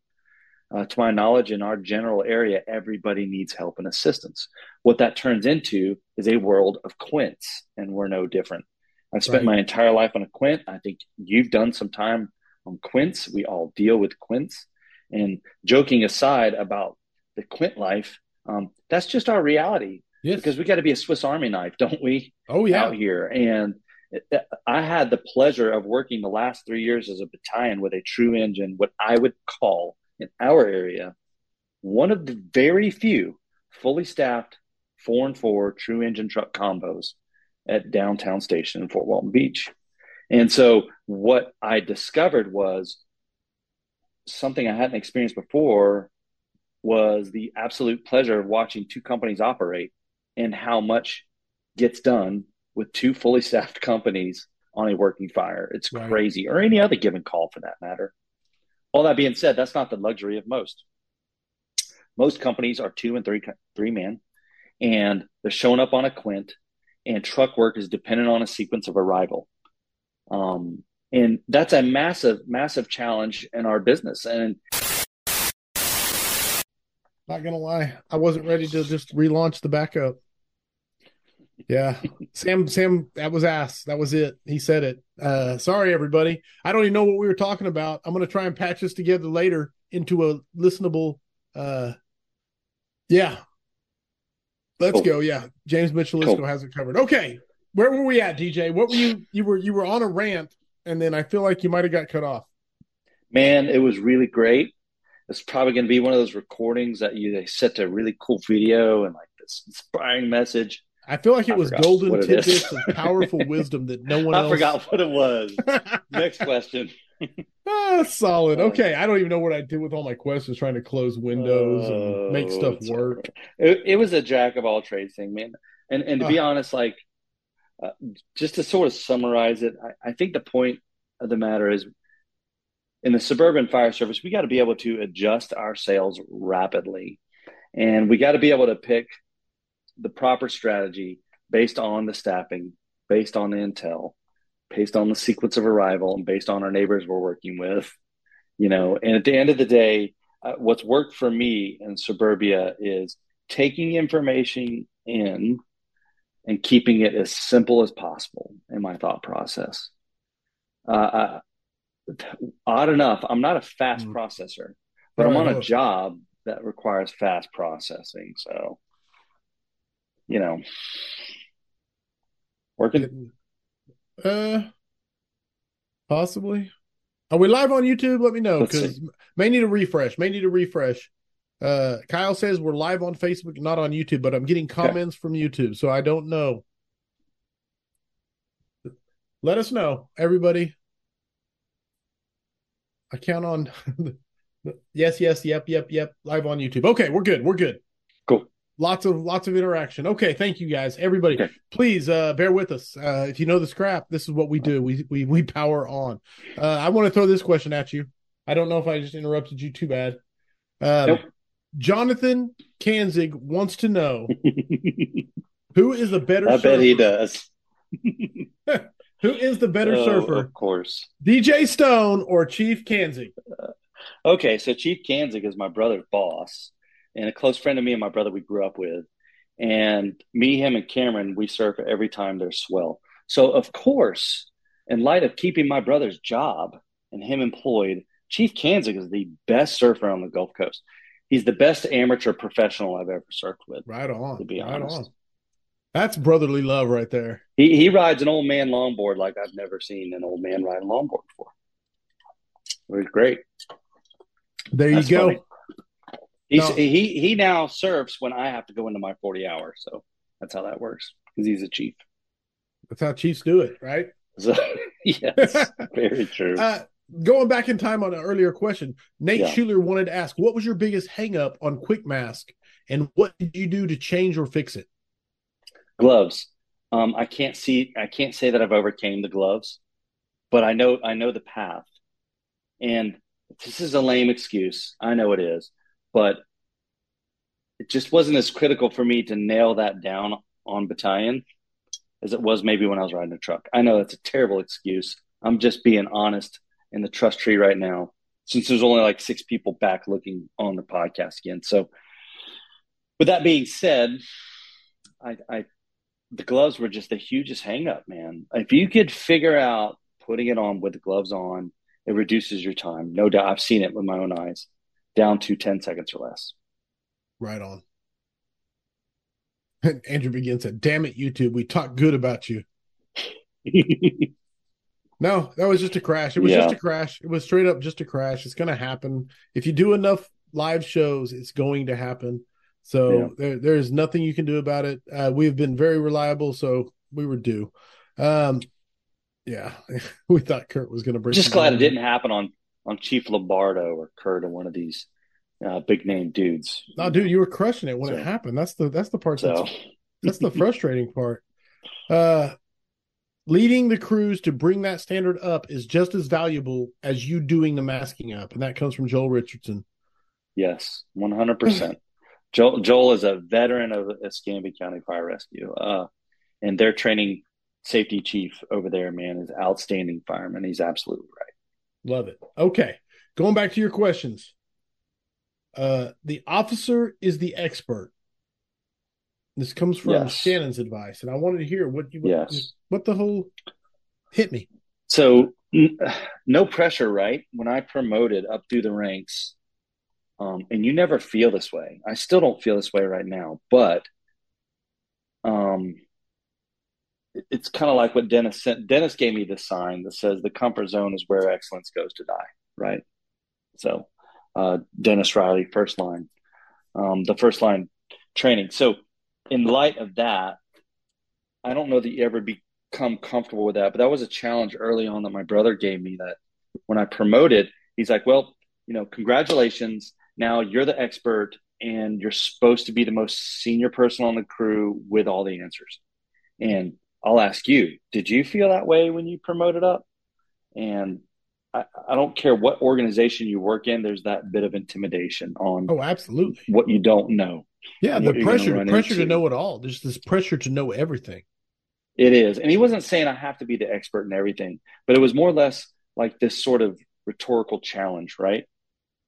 Uh, to my knowledge, in our general area, everybody needs help and assistance. What that turns into is a world of quints, and we're no different. I've spent Right. my entire life on a quint. I think you've done some time on quints. We all deal with quints. And joking aside about the quint life, um, that's just our reality Yes. because we got to be a Swiss Army knife, don't we? oh yeah. out here. And I had the pleasure of working the last three years as a battalion with a true engine, what I would call in our area, one of the very few fully staffed four and four true engine truck combos at downtown station in Fort Walton Beach. And so what I discovered was something I hadn't experienced before was the absolute pleasure of watching two companies operate and how much gets done with two fully staffed companies on a working fire. It's Right. crazy, or any other given call for that matter. All that being said, that's not the luxury of most. Most companies are two and three three man, and they're showing up on a quint, and truck work is dependent on a sequence of arrival. Um, and that's a massive, massive challenge in our business. And Not gonna lie, I wasn't ready to just relaunch the backup. Yeah, Sam, Sam, that was ass. That was it. He said it. Uh, sorry, everybody. I don't even know what we were talking about. I'm gonna try and patch this together later into a listenable. Uh, yeah, let's Cool. go. Yeah, James Mitchell Cool. has it covered. Okay, where were we at, DJ? What were you? You were you were on a rant, and then I feel like you might have got cut off. man, it was really great. It's probably going to be one of those recordings that you they set to a really cool video and like this inspiring message. I feel like it I was golden tidbits of *laughs* powerful wisdom that no one I else. I forgot what it was. *laughs* Next question. ah, solid. Okay, I don't even know what I did with all my questions, trying to close windows and make stuff oh, work. It, it, was a jack of all trades thing, man. And and to be uh, honest, like uh, just to sort of summarize it, I, I think the point of the matter is in the suburban fire service, we got to be able to adjust our sails rapidly. And we got to be able to pick the proper strategy based on the staffing, based on the intel, based on the sequence of arrival, and based on our neighbors we're working with. You know, and at the end of the day, uh, what's worked for me in suburbia is taking information in and keeping it as simple as possible in my thought process. Uh, odd enough, I'm not a fast mm. processor, but right. I'm on a job that requires fast processing. So, you know, working. Uh, possibly. Are we live on YouTube? Let me know because may need a refresh. May need a refresh. Uh, Kyle says we're live on Facebook, not on YouTube, but I'm getting comments okay. from YouTube, so I don't know. Let us know, everybody. I count on. *laughs* yes, yes, yep, yep, yep. Live on YouTube. Okay, we're good. We're good. Cool. Lots of lots of interaction. Okay, thank you guys. Everybody, okay. please uh, bear with us. Uh, if you know the scrap, this is what we do. We we we power on. Uh, I want to throw this question at you. I don't know if I just interrupted you too bad. Um, nope. Jonathan Kanzig wants to know *laughs* who is the better. I surfer? bet he does. *laughs* who is the better oh, surfer? Of course, DJ Stone or Chief Kanzig. Uh, okay, so Chief Kanzig is my brother's boss and a close friend of me and my brother we grew up with. And me, him, and Cameron, we surf every time there's swell. So of course, in light of keeping my brother's job and him employed, Chief Kanzig is the best surfer on the Gulf Coast he's the best amateur professional I've ever surfed with. Right on. To be right honest. On. That's brotherly love right there. He he rides an old man longboard like I've never seen an old man ride a longboard before. It was great. There That's you go. Funny. He's, no. He he now surfs when I have to go into my forty hours, so that's how that works because he's a chief. That's how chiefs do it, right? So, *laughs* yes, *laughs* very true. Uh, going back in time on an earlier question, Nate yeah. Schuler wanted to ask, what was your biggest hangup on Quick Mask, and what did you do to change or fix it? Gloves. Um, I can't see. I can't say that I've overcame the gloves, but I know I know the path. And this is a lame excuse. I know it is, but it just wasn't as critical for me to nail that down on battalion as it was maybe when I was riding a truck. I know that's a terrible excuse. I'm just being honest in the trust tree right now since there's only like six people back looking on the podcast again. So, with that being said, I, I the gloves were just the hugest hangup, man. If you could figure out putting it on with the gloves on, it reduces your time. No doubt. I've seen it with my own eyes down to 10 seconds or less. Right on. *laughs* Andrew begins said, damn it, YouTube, we talk good about you. *laughs* No, that was just a crash. It was yeah. just a crash. It was straight up just a crash. It's going to happen. If you do enough live shows, it's going to happen. So yeah. there, there's nothing you can do about it. Uh, we've been very reliable, so we were due. Um, yeah, *laughs* we thought Kurt was going to bring. Just glad it didn't happen on on Chief Lombardo or Kurt or one of these uh, big name dudes. No, dude, you were crushing it when so, it happened. That's the that's the part. So. That's, that's the *laughs* frustrating part. Uh, leading the crews to bring that standard up is just as valuable as you doing the masking up, and that comes from Joel Richardson. Yes, one hundred percent. *laughs* Joel Joel is a veteran of Escambia County Fire Rescue, uh, and their training safety chief over there, man, is outstanding fireman. He's absolutely right. Love it. Okay, going back to your questions. Uh, the officer is the expert. This comes from yes. Shannon's advice, and I wanted to hear what you what, yes. what the whole hit me. So n- *sighs* no pressure, right? When I promoted up through the ranks, um, and you never feel this way. I still don't feel this way right now, but um, it's kind of like what Dennis sent. Dennis gave me this sign that says the comfort zone is where excellence goes to die. Right. So, uh, Dennis Riley, first line, um, the first line training. So in light of that, I don't know that you ever become comfortable with that, but that was a challenge early on that my brother gave me that when I promoted, he's like, well, you know, congratulations. Now you're the expert and you're supposed to be the most senior person on the crew with all the answers. And I'll ask you, did you feel that way when you promoted up? And I, I don't care what organization you work in, there's that bit of intimidation on oh, absolutely what you don't know. Yeah, the pressure, pressure into. to know it all. There's this pressure to know everything. It is. And he wasn't saying I have to be the expert in everything, but it was more or less like this sort of rhetorical challenge, right?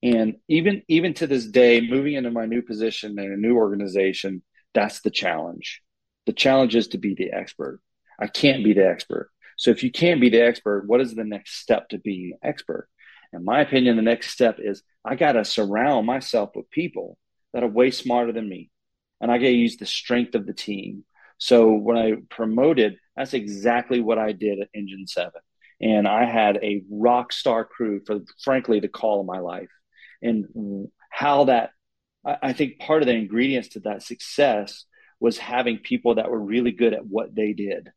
And even even to this day, moving into my new position in a new organization, that's the challenge. The challenge is to be the expert. I can't be the expert. So if you can't be the expert, what is the next step to being an expert? In my opinion, the next step is I got to surround myself with people that are way smarter than me. And I got to use the strength of the team. So when I promoted, that's exactly what I did at Engine 7. And I had a rock star crew for, frankly, the call of my life. And how that, I think part of the ingredients to that success was having people that were really good at what they did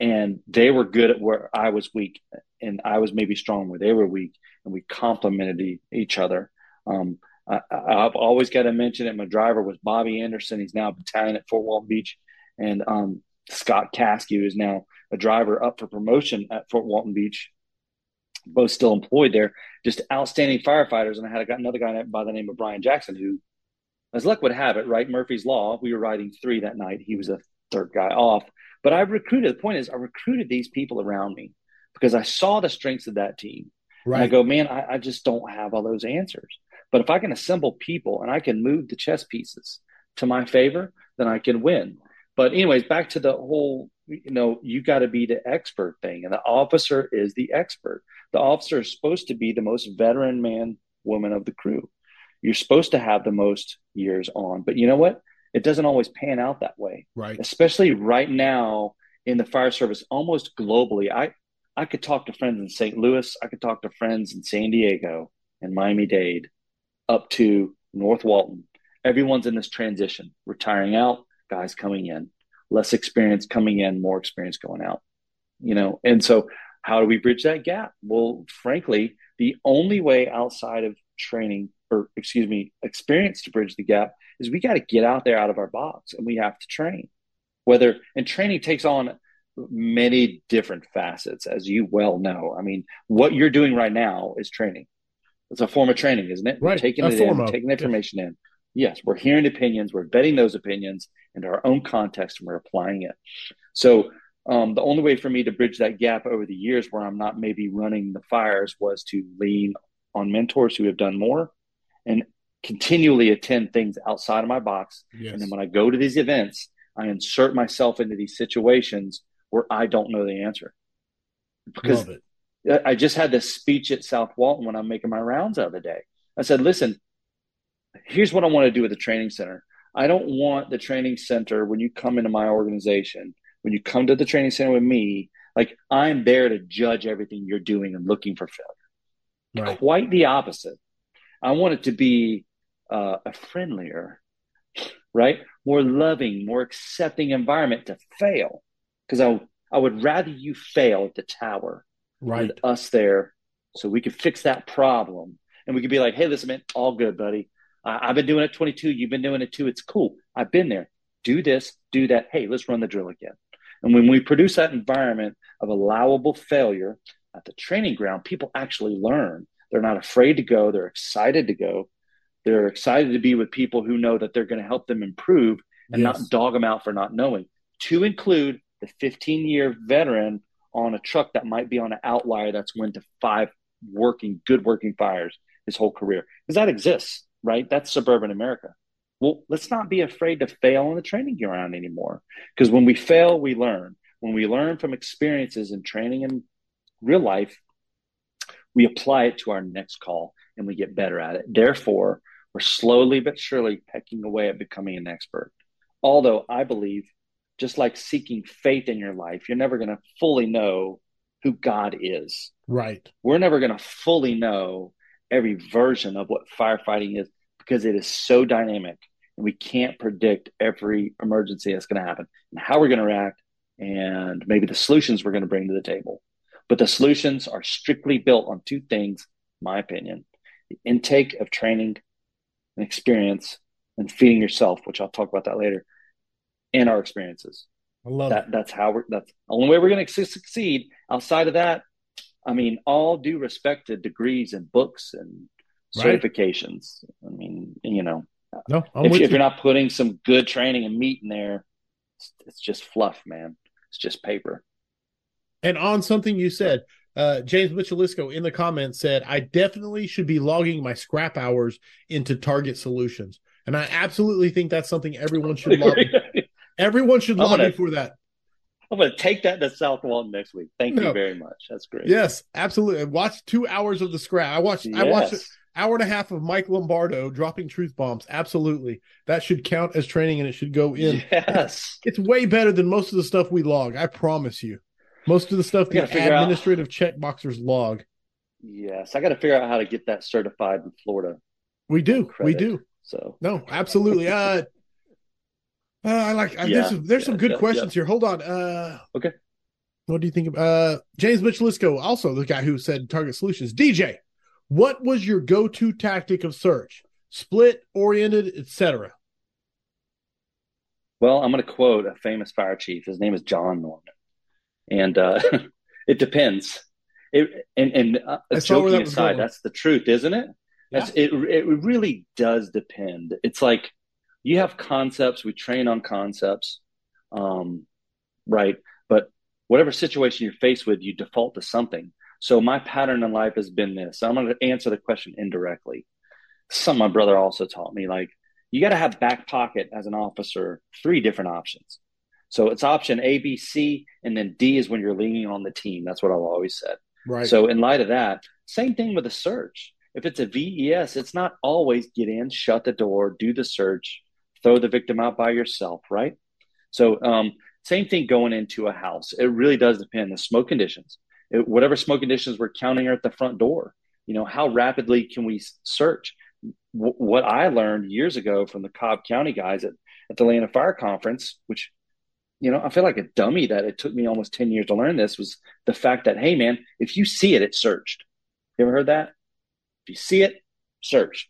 and they were good at where I was weak, and I was maybe strong where they were weak, and we complemented each other. Um, I, have always got to mention that My driver was Bobby Anderson. He's now a battalion at Fort Walton Beach, and um, Scott Caskey, who is now a driver up for promotion at Fort Walton Beach. Both still employed there, just outstanding firefighters. And I had another guy by the name of Brian Jackson, who, as luck would have it, right, Murphy's Law, we were riding three that night. He was a third guy off. But I recruited, the point is, I recruited these people around me because I saw the strengths of that team. Right. And I go, man, I, I just don't have all those answers. But if I can assemble people and I can move the chess pieces to my favor, then I can win. But, anyways, back to the whole, you know, you got to be the expert thing. And the officer is the expert. The officer is supposed to be the most veteran man, woman of the crew. You're supposed to have the most years on. But you know what? it doesn't always pan out that way. Right. Especially right now in the fire service, almost globally. I I could talk to friends in St. Louis, I could talk to friends in San Diego and Miami Dade, up to North Walton. Everyone's in this transition, retiring out, guys coming in, less experience coming in, more experience going out. You know, and so how do we bridge that gap? Well, frankly, the only way outside of training or excuse me, experience to bridge the gap is we got to get out there out of our box and we have to train. Whether and training takes on many different facets, as you well know. I mean, what you're doing right now is training. It's a form of training, isn't it? Right. We're taking a it in, taking the information yes. in. Yes, we're hearing opinions, we're betting those opinions into our own context, and we're applying it. So um, the only way for me to bridge that gap over the years where I'm not maybe running the fires was to lean on mentors who have done more and continually attend things outside of my box. Yes. And then when I go to these events, I insert myself into these situations where I don't know the answer. Because I just had this speech at South Walton when I'm making my rounds the other day. I said, listen, here's what I want to do with the training center. I don't want the training center when you come into my organization, when you come to the training center with me, like I'm there to judge everything you're doing and looking for failure. Right. Quite the opposite. I want it to be uh, a friendlier, right? More loving, more accepting environment to fail. Because I, I would rather you fail at the tower right. with us there so we could fix that problem. And we could be like, hey, listen, man, all good, buddy. I, I've been doing it 22. You've been doing it too. It's cool. I've been there. Do this, do that. Hey, let's run the drill again. And when we produce that environment of allowable failure at the training ground, people actually learn they're not afraid to go. They're excited to go. They're excited to be with people who know that they're going to help them improve and yes. not dog them out for not knowing. To include the 15 year veteran on a truck that might be on an outlier that's went to five working, good working fires his whole career. Because that exists, right? That's suburban America. Well, let's not be afraid to fail on the training ground anymore. Because when we fail, we learn. When we learn from experiences and training in real life, we apply it to our next call and we get better at it. Therefore, we're slowly but surely pecking away at becoming an expert. Although I believe, just like seeking faith in your life, you're never going to fully know who God is. Right. We're never going to fully know every version of what firefighting is because it is so dynamic and we can't predict every emergency that's going to happen and how we're going to react and maybe the solutions we're going to bring to the table. But the solutions are strictly built on two things, my opinion the intake of training and experience and feeding yourself, which I'll talk about that later, and our experiences. I love that. it. That's how we're, that's the only way we're going to succeed. Outside of that, I mean, all due respect to degrees and books and Right. certifications. I mean, you know, No, if, you- if you. you're not putting some good training and meat in there, it's, it's just fluff, man. It's just paper. And on something you said, uh, James Michelisco in the comments said, I definitely should be logging my scrap hours into Target Solutions. And I absolutely think that's something everyone should log. *laughs* everyone should log in for that. I'm going to take that to South Walton next week. Thank No. you very much. That's great. Yes, absolutely. Watch two hours of the scrap. I watched. I watched an hour and a half of Mike Lombardo dropping truth bombs. Absolutely, that should count as training, and it should go in. Yes. It's way better than most of the stuff we log. I promise you. Most of the stuff the figure out- administrative checkboxers log. Yes. I got to figure out how to get that certified in Florida. We do. We do. So No, absolutely. Uh, uh I like. Uh, Yeah, there's some, there's some good yeah, questions here. Hold on. Uh, Okay. What do you think of uh James Michelisco, also the guy who said Target Solutions? DJ, what was your go-to tactic of search? Split, oriented, etc. Well, I'm going to quote a famous fire chief. His name is John Norman, and uh, *laughs* it depends. It, and and uh, I saw where joking that aside, going. that's the truth, isn't it? That's, it. It really does depend. It's like you have concepts. We train on concepts, um, right? But whatever situation you're faced with, you default to something. So my pattern in life has been this. I'm going to answer the question indirectly. Some my brother also taught me, like you got to have back pocket as an officer three different options. So it's option A, B, C, and then D is when you're leaning on the team. That's what I've always said. Right. So in light of that, same thing with a search. If it's a VES, it's not always get in, shut the door, do the search, throw the victim out by yourself, right? So um, same thing going into a house. It really does depend the smoke conditions. It, whatever smoke conditions we're counting are at the front door. You know, how rapidly can we search? W- what I learned years ago from the Cobb County guys at, at the Atlanta Fire Conference, which you know, I feel like a dummy that it took me almost 10 years to learn this was the fact that, hey, man, if you see it, it's searched. You ever heard that? If you see it, searched.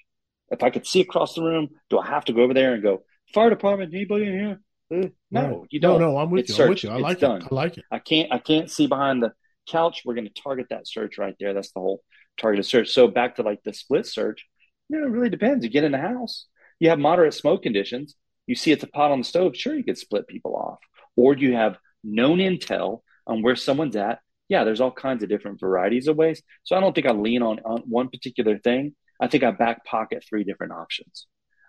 If I could see across the room, do I have to go over there and go, fire department, anybody in here? Uh, no, Right. you no, don't. no, I'm with It's you. I'm with you. I It's like done. I like it. I can't I can't see behind the couch. We're going to target that search right there. That's the whole targeted search. So back to like the split search, you know, it really depends. You get in the house, you have moderate smoke conditions. You see it's a pot on the stove. Sure, you could split people off, or do you have known intel on where someone's at. Yeah, there's all kinds of different varieties of ways. So I don't think I lean on, on one particular thing. I think I back pocket three different options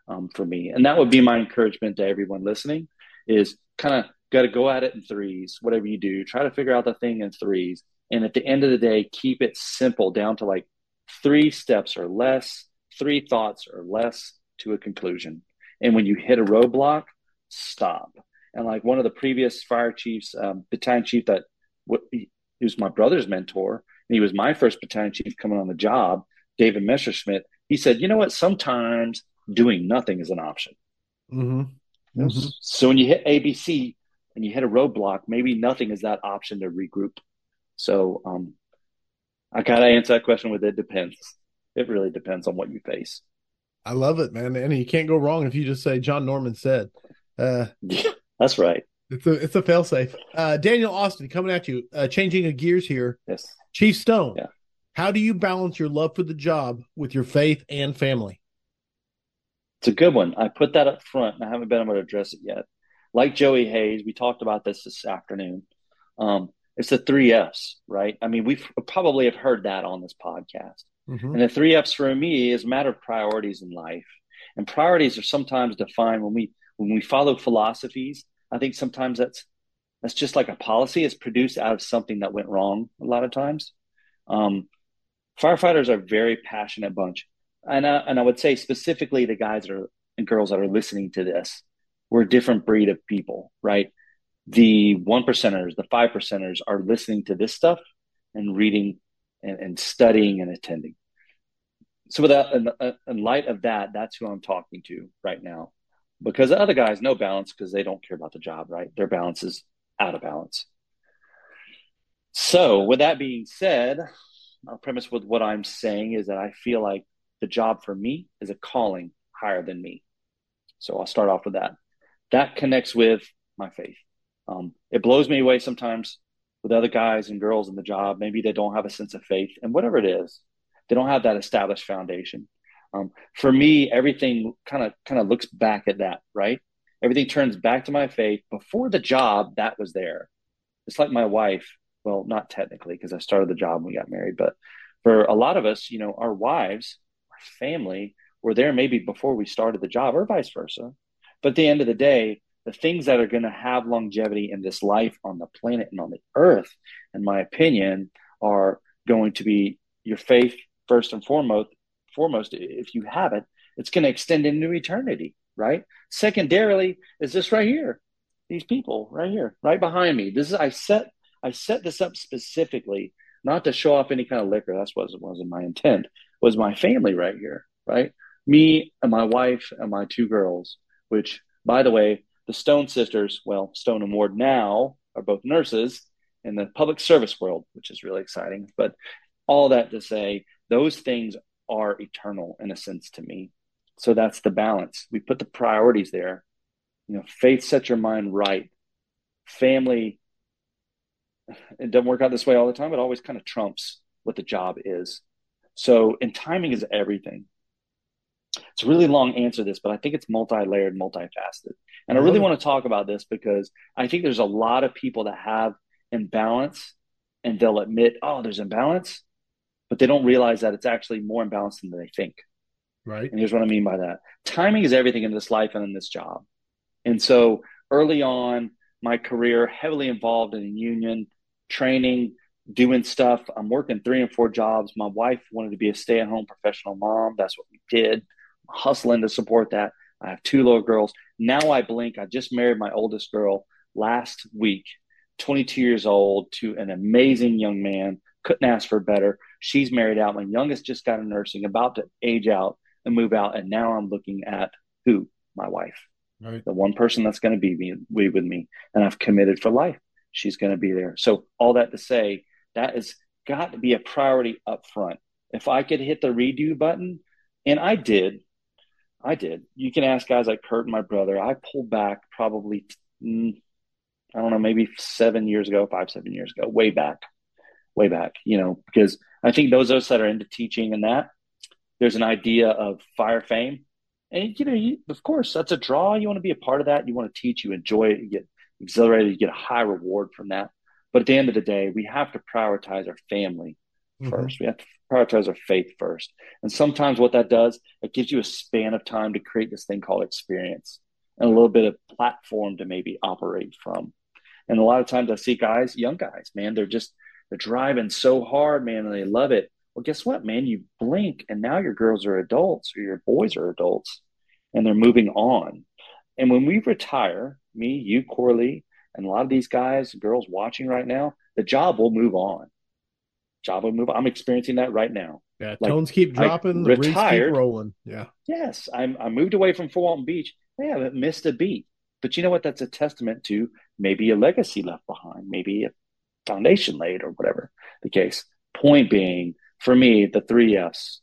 um, for me, and that would be my encouragement to everyone listening: is kind of got to go at it in threes. Whatever you do, try to figure out the thing in threes, and at the end of the day, keep it simple down to like three steps or less, three thoughts or less to a conclusion. And when you hit a roadblock, stop. And like one of the previous fire chiefs, um, battalion chief that w- he was my brother's mentor, and he was my first battalion chief coming on the job, David Messerschmidt. He said, "You know what? Sometimes doing nothing is an option." Mm-hmm. Mhm. So when you hit ABC and you hit a roadblock, maybe nothing is that option to regroup. So um, I gotta answer that question with it depends. It really depends on what you face. I love it, man. And you can't go wrong if you just say John Norman said. Uh, *laughs* Yeah, that's right. it's a it's a failsafe. Uh, Daniel Austin coming at you, uh, changing of gears here. Yes. Chief Stone, Yeah. how do you balance your love for the job with your faith and family? It's a good one. I put that up front and I haven't been able to address it yet. Like Joey Hayes, we talked about this this afternoon. Um, it's the three F's, right? I mean, we probably have heard that on this podcast. Mhm. And the three F's for me is a matter of priorities in life. And priorities are sometimes defined when we when we follow philosophies. I think sometimes that's that's just like a policy. It's produced out of something that went wrong a lot of times. Um, firefighters are a very passionate bunch, and I, and I would say specifically the guys that are and girls that are listening to this, we're a different breed of people, right? The one percenters, the five percenters are listening to this stuff and reading and, and studying and attending. So, without in, in light of that, that's who I'm talking to right now. Because the other guys no balance because they don't care about the job, right? Their balance is out of balance. So, with that being said, I'll premise with what I'm saying is that I feel like the job for me is a calling higher than me. So, I'll start off with that. That connects with my faith. Um, it blows me away sometimes with other guys and girls in the job. Maybe they don't have a sense of faith, and whatever it is, they don't have that established foundation. Um, for me, everything kind of kind of looks back at that, right? Everything turns back to my faith. Before the job, that was there. It's like my wife. Well, not technically because I started the job when we got married, but for a lot of us, you know, our wives, our family were there maybe before we started the job, or vice versa. But at the end of the day, the things that are going to have longevity in this life on the planet and on the earth, in my opinion, are going to be your faith first and foremost, foremost, if you have it, it's going to extend into eternity, right? Secondarily, is this right here, these people right here, right behind me. This is I set I set this up specifically not to show off any kind of liquor. That's what wasn't my intent. Was my family right here, right? Me and my wife and my two girls. Which, by the way, the Stone sisters, well, Stone and Ward now are both nurses in the public service world, which is really exciting. But all that to say, those things are eternal in a sense to me. So that's the balance. We put the priorities there. You know, faith sets your mind right. Family, it doesn't work out this way all the time. It always kind of trumps what the job is. So, and timing is everything. It's a really long answer this, but I think it's multi-layered, multifaceted. And I really want to talk about this because I think there's a lot of people that have imbalance and they'll admit, oh, there's imbalance but they don't realize that it's actually more imbalanced than they think. Right. And here's what I mean by that timing is everything in this life and in this job. And so early on, my career, heavily involved in a union, training, doing stuff. I'm working three and four jobs. My wife wanted to be a stay at home professional mom. That's what we did. I'm hustling to support that. I have two little girls. Now I blink. I just married my oldest girl last week, 22 years old, to an amazing young man. Couldn't ask for better. She's married out. My youngest just got a nursing, about to age out and move out. And now I'm looking at who? My wife. Right. The one person that's going to be me, be with me. And I've committed for life. She's going to be there. So all that to say, that has got to be a priority up front. If I could hit the redo button, and I did, I did. You can ask guys like Kurt and my brother. I pulled back probably, mm, I don't know, maybe seven years ago, five, seven years ago, way back way back, you know, because I think those of us that are into teaching and that, there's an idea of fire fame. And, you know, you, of course, that's a draw. You want to be a part of that. You want to teach, you enjoy it, you get exhilarated, you get a high reward from that. But at the end of the day, we have to prioritize our family 1st mm-hmm. We have to prioritize our faith first. And sometimes what that does, it gives you a span of time to create this thing called experience and a little bit of platform to maybe operate from. And a lot of times I see guys, young guys, man, they're just they're driving so hard, man, and they love it. Well, guess what, man? You blink and now your girls are adults or your boys are adults and they're moving on. And when we retire, me, you, Corley, and a lot of these guys, girls watching right now, the job will move on. Job will move on. I'm experiencing that right now. Yeah, like, tones keep dropping, the retired, keep rolling. Yeah. Yes, I'm I moved away from Fort Walton Beach. I haven't missed a beat. But you know what? That's a testament to maybe a legacy left behind, maybe a foundation laid or whatever the case. Point being, for me, the three F's,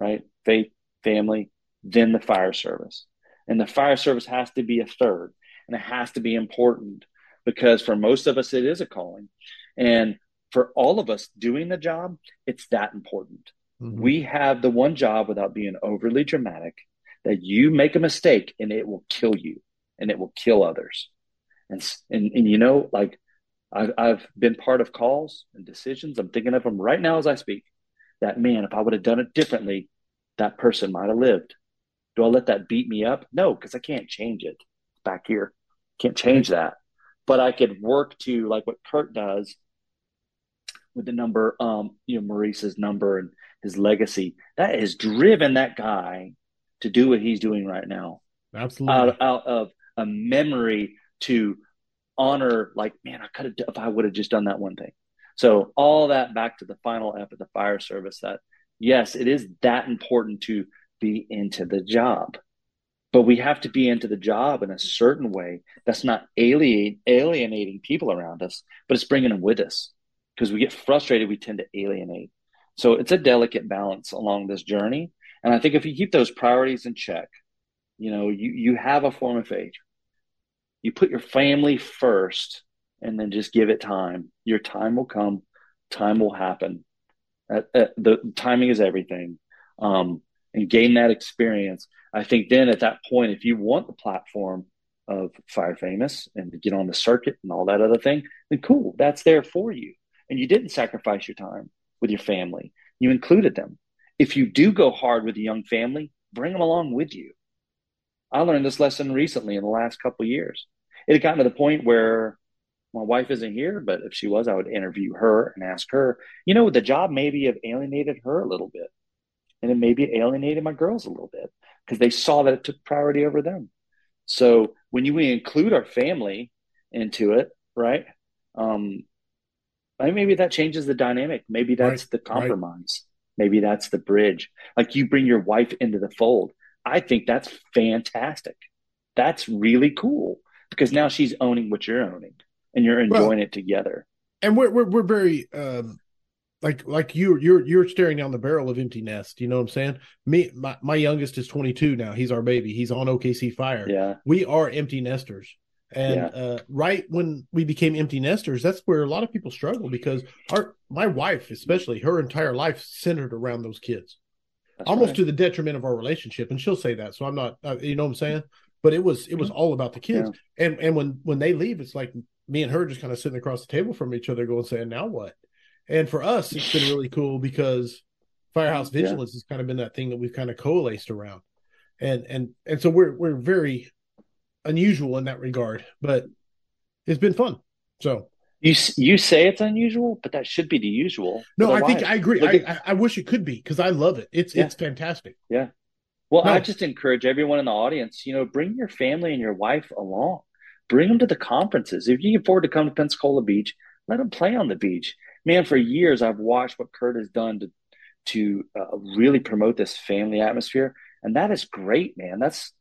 right? Faith, family, then the fire service. And the fire service has to be a third and it has to be important because for most of us, it is a calling. And for all of us doing the job, it's that important. Mm-hmm. We have the one job without being overly dramatic that you make a mistake and it will kill you and it will kill others. And, and, and you know, like I've, I've been part of calls and decisions. I'm thinking of them right now as I speak. That man, if I would have done it differently, that person might have lived. Do I let that beat me up? No, because I can't change it back here. Can't change that. But I could work to like what Kurt does with the number, um, you know, Maurice's number and his legacy. That has driven that guy to do what he's doing right now. Absolutely. Out, out of a memory to honor like man i could have if i would have just done that one thing so all that back to the final f of the fire service that yes it is that important to be into the job but we have to be into the job in a certain way that's not alienating people around us, but it's bringing them with us. Because we get frustrated, we tend to alienate. So it's a delicate balance along this journey. And I think if you keep those priorities in check, you know, you, you have a form of faith. You put your family first and then just give it time. Your time will come, time will happen. Uh, uh, the timing is everything. Um, and gain that experience. I think then at that point, if you want the platform of Fire Famous and to get on the circuit and all that other thing, then cool, that's there for you. And you didn't sacrifice your time with your family. You included them. If you do go hard with a young family, bring them along with you. I learned this lesson recently in the last couple of years. It had gotten to the point where my wife isn't here, but if she was, I would interview her and ask her, you know, the job maybe have alienated her a little bit. And it maybe alienated my girls a little bit because they saw that it took priority over them. So when you we include our family into it, right? Um, maybe that changes the dynamic. Maybe that's right, the compromise. Right. Maybe that's the bridge. Like you bring your wife into the fold. I think that's fantastic. That's really cool because now she's owning what you're owning and you're enjoying well, it together. And we're we're, we're very um, like like you you're you're staring down the barrel of empty nest. You know what I'm saying? Me, my, my youngest is 22 now. He's our baby. He's on OKC Fire. Yeah, we are empty nesters. And yeah. uh, right when we became empty nesters, that's where a lot of people struggle because our my wife, especially, her entire life centered around those kids, that's almost right. to the detriment of our relationship. And she'll say that, so I'm not, uh, you know, what I'm saying. But it was it was all about the kids. Yeah. And and when when they leave, it's like me and her just kind of sitting across the table from each other, going saying, "Now what?" And for us, it's been really cool because Firehouse Vigilance yeah. has kind of been that thing that we've kind of coalesced around, and and and so we're we're very unusual in that regard, but it's been fun. So you you say it's unusual, but that should be the usual. No, I think I agree. I, at, I, I wish it could be because I love it. It's yeah. it's fantastic. Yeah. Well, no. I just encourage everyone in the audience. You know, bring your family and your wife along. Bring them to the conferences. If you can afford to come to Pensacola Beach, let them play on the beach man, for years I've watched what Kurt has done to to uh, really promote this family atmosphere, and that is great, man. That's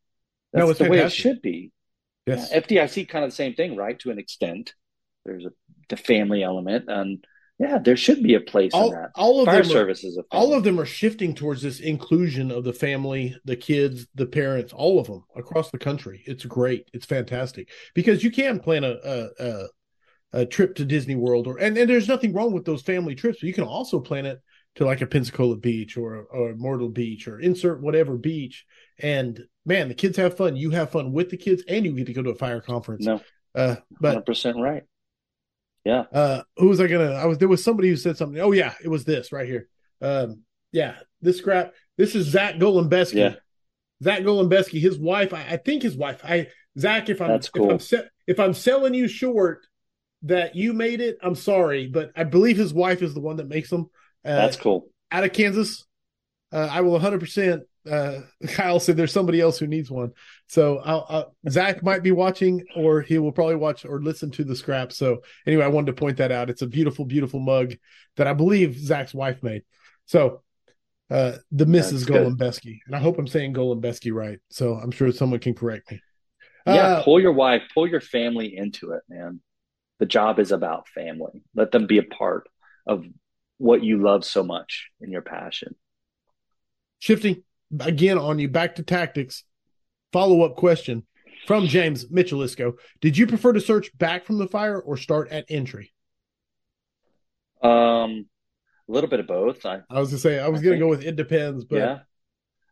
that's no, the fantastic. way it should be. Yes, yeah, FDIC kind of the same thing, right? To an extent, there's a the family element, and yeah, there should be a place all, in that. All of Fire them services, are, all of them are shifting towards this inclusion of the family, the kids, the parents, all of them across the country. It's great. It's fantastic because you can plan a, a, a a trip to Disney World, or and, and there's nothing wrong with those family trips, but you can also plan it to like a Pensacola beach or or Myrtle Beach or insert whatever beach. And man, the kids have fun. You have fun with the kids, and you get to go to a fire conference. No, uh, but percent right. Yeah. Uh, who was I gonna? I was there was somebody who said something. Oh yeah, it was this right here. Um, yeah, this scrap. This is Zach Golembeski. Yeah. Zach Golembeski, his wife. I, I, think his wife. I Zach, if I'm cool. if I'm se- if I'm selling you short, that you made it. I'm sorry, but I believe his wife is the one that makes them. Uh, That's cool. Out of Kansas, uh, I will 100%. Uh, *laughs* Kyle said there's somebody else who needs one. So I'll, I'll, Zach might be watching, or he will probably watch or listen to the scrap. So anyway, I wanted to point that out. It's a beautiful, beautiful mug that I believe Zach's wife made. So uh, the Mrs. Golembeski, and I hope I'm saying Golembeski right. So I'm sure someone can correct me. Yeah, uh, pull your wife, pull your family into it, man. The job is about family. Let them be a part of what you love so much in your passion. Shifting again on you back to tactics. Follow up question from James Michelisco. Did you prefer to search back from the fire or start at entry? Um, a little bit of both. I, I was gonna say I was I gonna think, go with it depends, but yeah,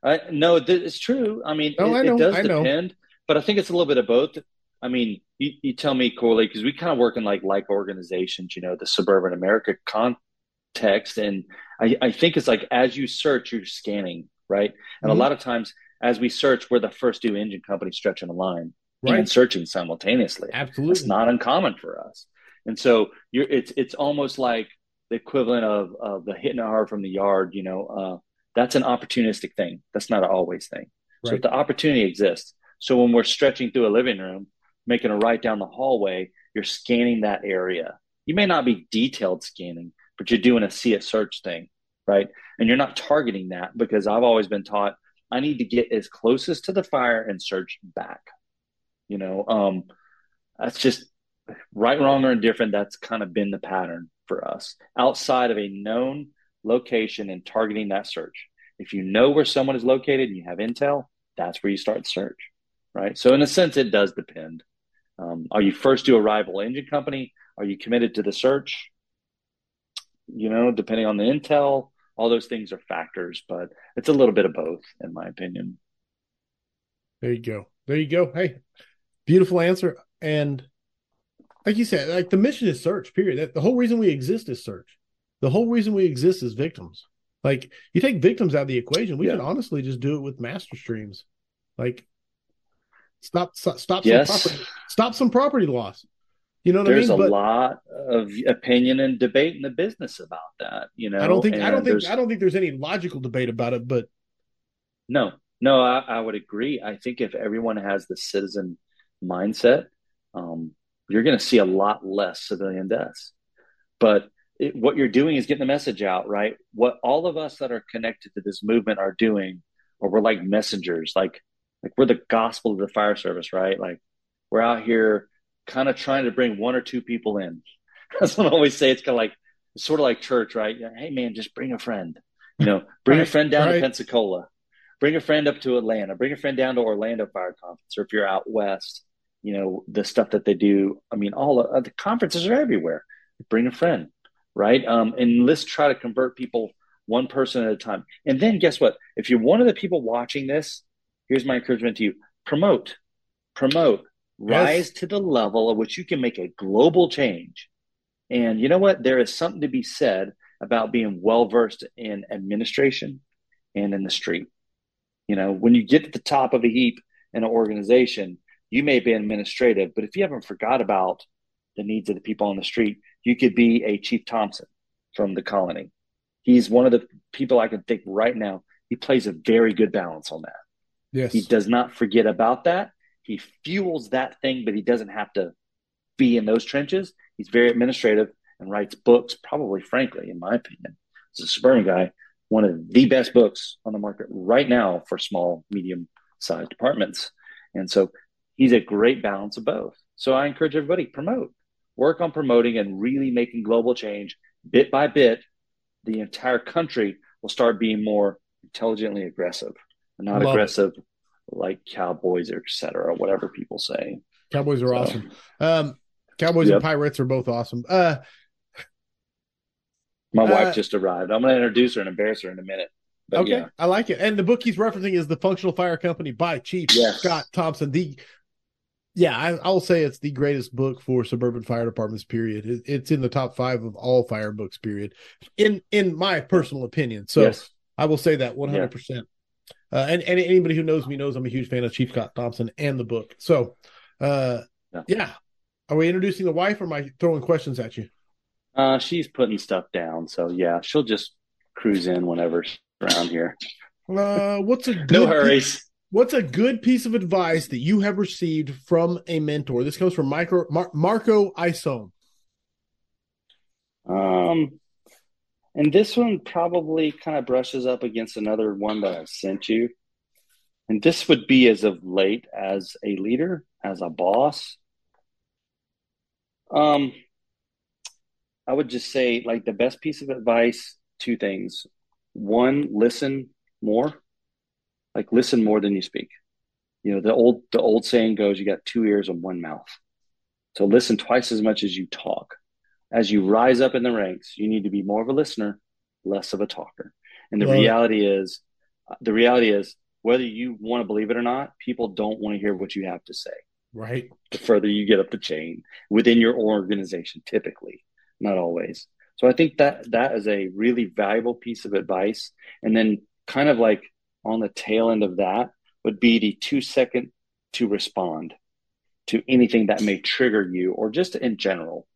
I, no, it's true. I mean, no, it, I know, it does depend, but I think it's a little bit of both. I mean, you, you tell me, Corley, because we kind of work in like like organizations, you know, the suburban America context, and I, I think it's like as you search, you're scanning, right? And mm-hmm. a lot of times, as we search, we're the first new engine company stretching a line, right. and searching simultaneously. Absolutely, it's not uncommon for us. And so you're it's it's almost like the equivalent of of the hitting a hard from the yard. You know, uh, that's an opportunistic thing. That's not an always thing. Right. So if the opportunity exists. So when we're stretching through a living room making a right down the hallway, you're scanning that area. You may not be detailed scanning, but you're doing a see a search thing, right? And you're not targeting that because I've always been taught I need to get as closest to the fire and search back. You know, um, that's just right, wrong, or indifferent. That's kind of been the pattern for us outside of a known location and targeting that search. If you know where someone is located and you have intel, that's where you start the search, right? So in a sense, it does depend. Um, are you first to a rival engine company? Are you committed to the search? You know, depending on the intel, all those things are factors, but it's a little bit of both, in my opinion. There you go. There you go. Hey, beautiful answer. And like you said, like the mission is search, period. That, the whole reason we exist is search. The whole reason we exist is victims. Like you take victims out of the equation, we yeah. can honestly just do it with master streams. Like stop stop, stop yes. some property, stop some property loss. You know what there's I mean? There's a but, lot of opinion and debate in the business about that. You know, I don't think I don't think I don't think there's any logical debate about it. But no, no, I, I would agree. I think if everyone has the citizen mindset, um, you're going to see a lot less civilian deaths. But it, what you're doing is getting the message out, right? What all of us that are connected to this movement are doing, or we're like messengers, like like we're the gospel of the fire service, right? Like we're out here kind of trying to bring one or two people in. *laughs* That's what I always say. It's kind of like it's sort of like church, right? Hey man, just bring a friend. You know, bring right, a friend down right. to Pensacola, bring a friend up to Atlanta, bring a friend down to Orlando Fire Conference, or if you're out west, you know the stuff that they do. I mean, all of, the conferences are everywhere. Bring a friend, right? Um, and let's try to convert people one person at a time. And then guess what? If you're one of the people watching this, here's my encouragement to you: promote, promote, rise to the level at which you can make a global change. And you know what? There is something to be said about being well versed in administration and in the street. You know, when you get to the top of a heap in an organization, you may be administrative, but if you haven't forgot about the needs of the people on the street, you could be a Chief Thompson from the colony. He's one of the people I can think right now. He plays a very good balance on that. Yes. He does not forget about that. He fuels that thing, but he doesn't have to be in those trenches. He's very administrative and writes books, probably, frankly, in my opinion, as a suburban guy, one of the best books on the market right now for small, medium sized departments. And so he's a great balance of both. So I encourage everybody promote, work on promoting and really making global change bit by bit. The entire country will start being more intelligently aggressive, not Love aggressive it like Cowboys or et cetera, whatever people say. Cowboys are so, awesome. Um, Cowboys yep. and Pirates are both awesome. Uh, my uh, wife just arrived. I'm going to introduce her and embarrass her in a minute. But okay, yeah. I like it. And the book he's referencing is the Functional Fire Company by Chief yes. Scott Thompson. The yeah, I, will say it's the greatest book for suburban fire departments. Period. It, it's in the top five of all fire books. Period. In in my personal opinion. So yes. I will say that 100. Yeah. percent uh, and, and anybody who knows me knows I'm a huge fan of Chief Scott Thompson and the book. So, uh, yeah. yeah. Are we introducing the wife or am I throwing questions at you? Uh, she's putting stuff down. So, yeah, she'll just cruise in whenever she's around here. Uh, what's a *laughs* good no hurries? Piece, what's a good piece of advice that you have received from a mentor? This comes from Micro, Mar- Marco Isone. Um, and this one probably kind of brushes up against another one that I've sent you. And this would be as of late as a leader, as a boss. Um, I would just say, like, the best piece of advice two things. One, listen more. Like, listen more than you speak. You know, the old the old saying goes, you got two ears and one mouth. So listen twice as much as you talk as you rise up in the ranks, you need to be more of a listener, less of a talker. And the reality is, uh, the reality is, whether you want to believe it or not, people don't want to hear what you have to say. Right. The further you get up the chain within your organization, typically, not always. So I think that that is a really valuable piece of advice. And then, kind of like on the tail end of that, would be the two second to respond to anything that may trigger you or just in general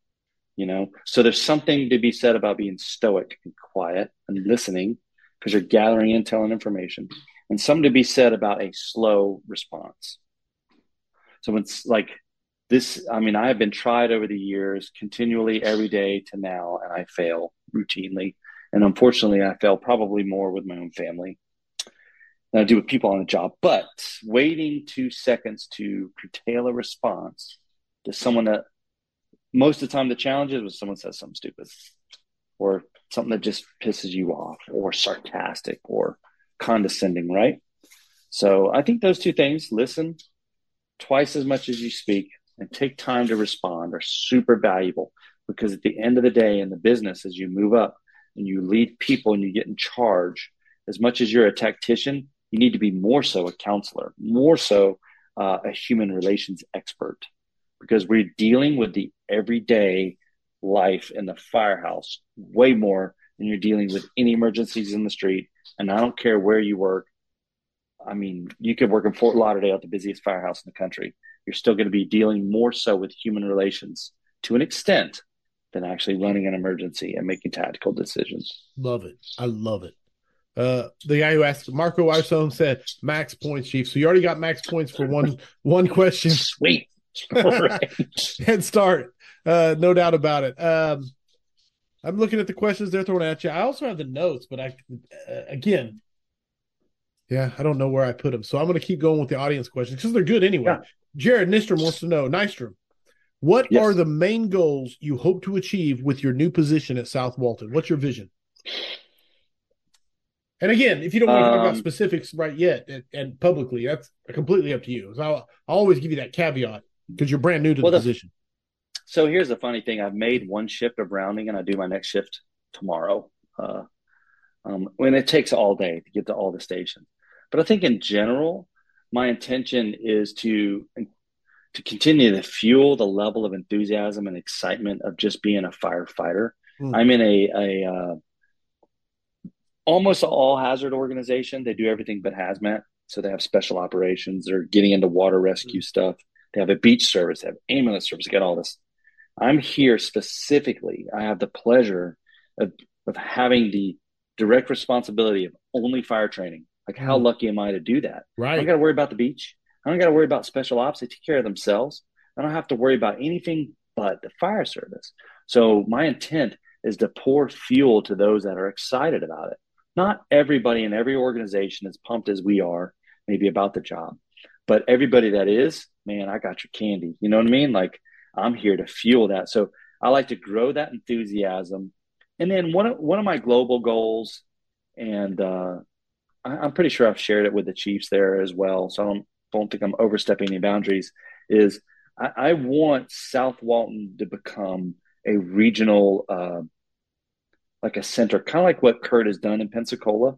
you know? So there's something to be said about being stoic and quiet and listening because you're gathering intel and information and something to be said about a slow response. So it's like this i mean i have been tried over the years continually every day to now and i fail routinely. And unfortunately i fail probably more with my own family than I do with people on the job. But waiting two seconds to curtail a response to someone that most of the time the challenge is when someone says something stupid or something that just pisses you off or sarcastic or condescending, right? So I think those two things, listen twice as much as you speak and take time to respond, are super valuable because at the end of the day in the business, as you move up and you lead people and you get in charge, as much as you're a tactician, you need to be more so a counselor, more so uh, a human relations expert because we're dealing with the everyday life in the firehouse way more than you're dealing with any emergencies in the street. And I don't care where you work. I mean, you could work in Fort Lauderdale, at the busiest firehouse in the country. You're still going to be dealing more so with human relations to an extent than actually running an emergency and making tactical decisions. Love it. I love it. Uh, the guy who asked Marco Isom said max points, Chief. So you already got max points for one one question. Sweet. *laughs* *laughs* Head start. Uh, no doubt about it. Um, I'm looking at the questions they're throwing at you. I also have the notes, but I, uh, again, yeah, I don't know where I put them. So I'm going to keep going with the audience questions because they're good anyway. Yeah. Jared Nystrom wants to know, Nystrom, what yes. are the main goals you hope to achieve with your new position at South Walton? What's your vision? And again, if you don't want to talk about um, specifics right yet and, and, publicly, that's completely up to you. So I'll, I'll always give you that caveat because you're brand new to well, the, the position. So here's the funny thing: I've made one shift of rounding, and I do my next shift tomorrow. Uh, um, when it takes all day to get to all the stations, but I think in general, my intention is to to continue to fuel the level of enthusiasm and excitement of just being a firefighter. Mm. I'm in a, a uh, almost all hazard organization. They do everything but hazmat. So they have special operations. They're getting into water rescue mm. stuff. They have a beach service. They have ambulance service. They got all this. I'm here specifically. I have the pleasure of, of having the direct responsibility of only fire training. Like, how mm. lucky am I to do that? Right. I don't got to worry about the beach. I don't got to worry about special ops. They take care of themselves. I don't have to worry about anything but the fire service. So my intent is to pour fuel to those that are excited about it. Not everybody in every organization is pumped as we are, maybe about the job, but everybody that is, man, I got your candy. You know what I mean? Like I'm here to fuel that. So I like to grow that enthusiasm. And then one of one of my global goals, and uh, I, am pretty sure I've shared it with the Chiefs there as well. So I don't don't think I'm overstepping any boundaries. Is I, I want South Walton to become a regional, uh, like a center, kind of like what Kurt has done in Pensacola.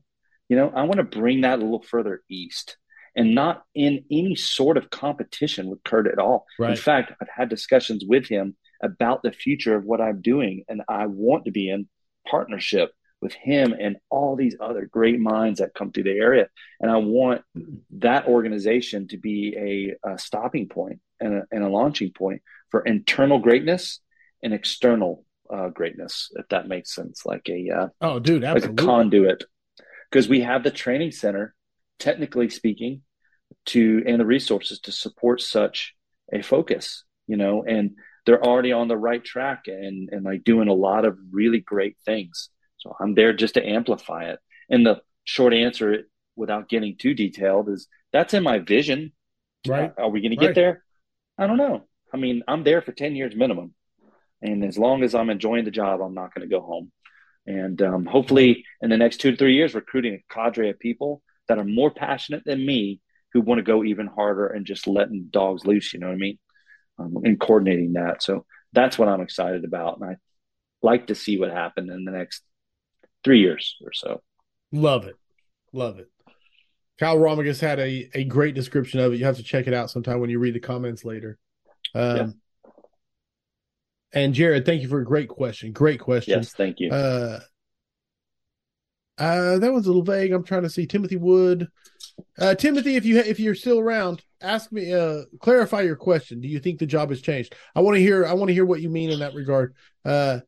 You know, I want to bring that a little further east and not in any sort of competition with Kurt at all. Right. In fact, I've had discussions with him about the future of what I'm doing, and I want to be in partnership with him and all these other great minds that come through the area. And I want that organization to be a, a stopping point and a, and a, launching point for internal greatness and external uh, greatness, if that makes sense. Like a uh, oh, dude, absolutely. like a conduit, because we have the training center, technically speaking, to and the resources to support such a focus. You know, and they're already on the right track and and like doing a lot of really great things so I'm there just to amplify it. And the short answer, without getting too detailed, is that's in my vision. Right. Are we going to get there? I don't know. I mean, I'm there for 10 years minimum. And as long as I'm enjoying the job, I'm not going to go home. And um, hopefully, in the next two to three years, recruiting a cadre of people that are more passionate than me who want to go even harder and just letting dogs loose, you know what I mean? Um, and coordinating that. So that's what I'm excited about. And I like to see what happened in the next three years or so. Love it. Love it. Kyle Romagus had a, a great description of it. You have to check it out sometime when you read the comments later. Um, yeah. And Jared, thank you for a great question. Great question. Yes, thank you. Uh, uh, that was a little vague. I'm trying to see Timothy Wood. Uh, Timothy, if you if you're still around, ask me. Uh, clarify your question. Do you think the job has changed? I want to hear. I want to hear what you mean in that regard. Uh,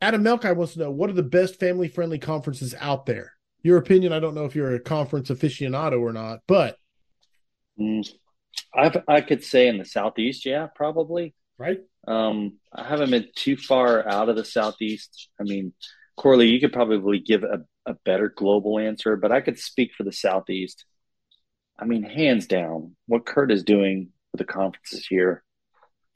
Adam Melkai wants to know what are the best family friendly conferences out there? Your opinion, I don't know if you're a conference aficionado or not, but mm, I I could say in the southeast, yeah, probably. Right. Um, I haven't been too far out of the southeast. I mean, Corley, you could probably give a a better global answer, but I could speak for the Southeast. I mean, hands down, what Kurt is doing with the conferences here,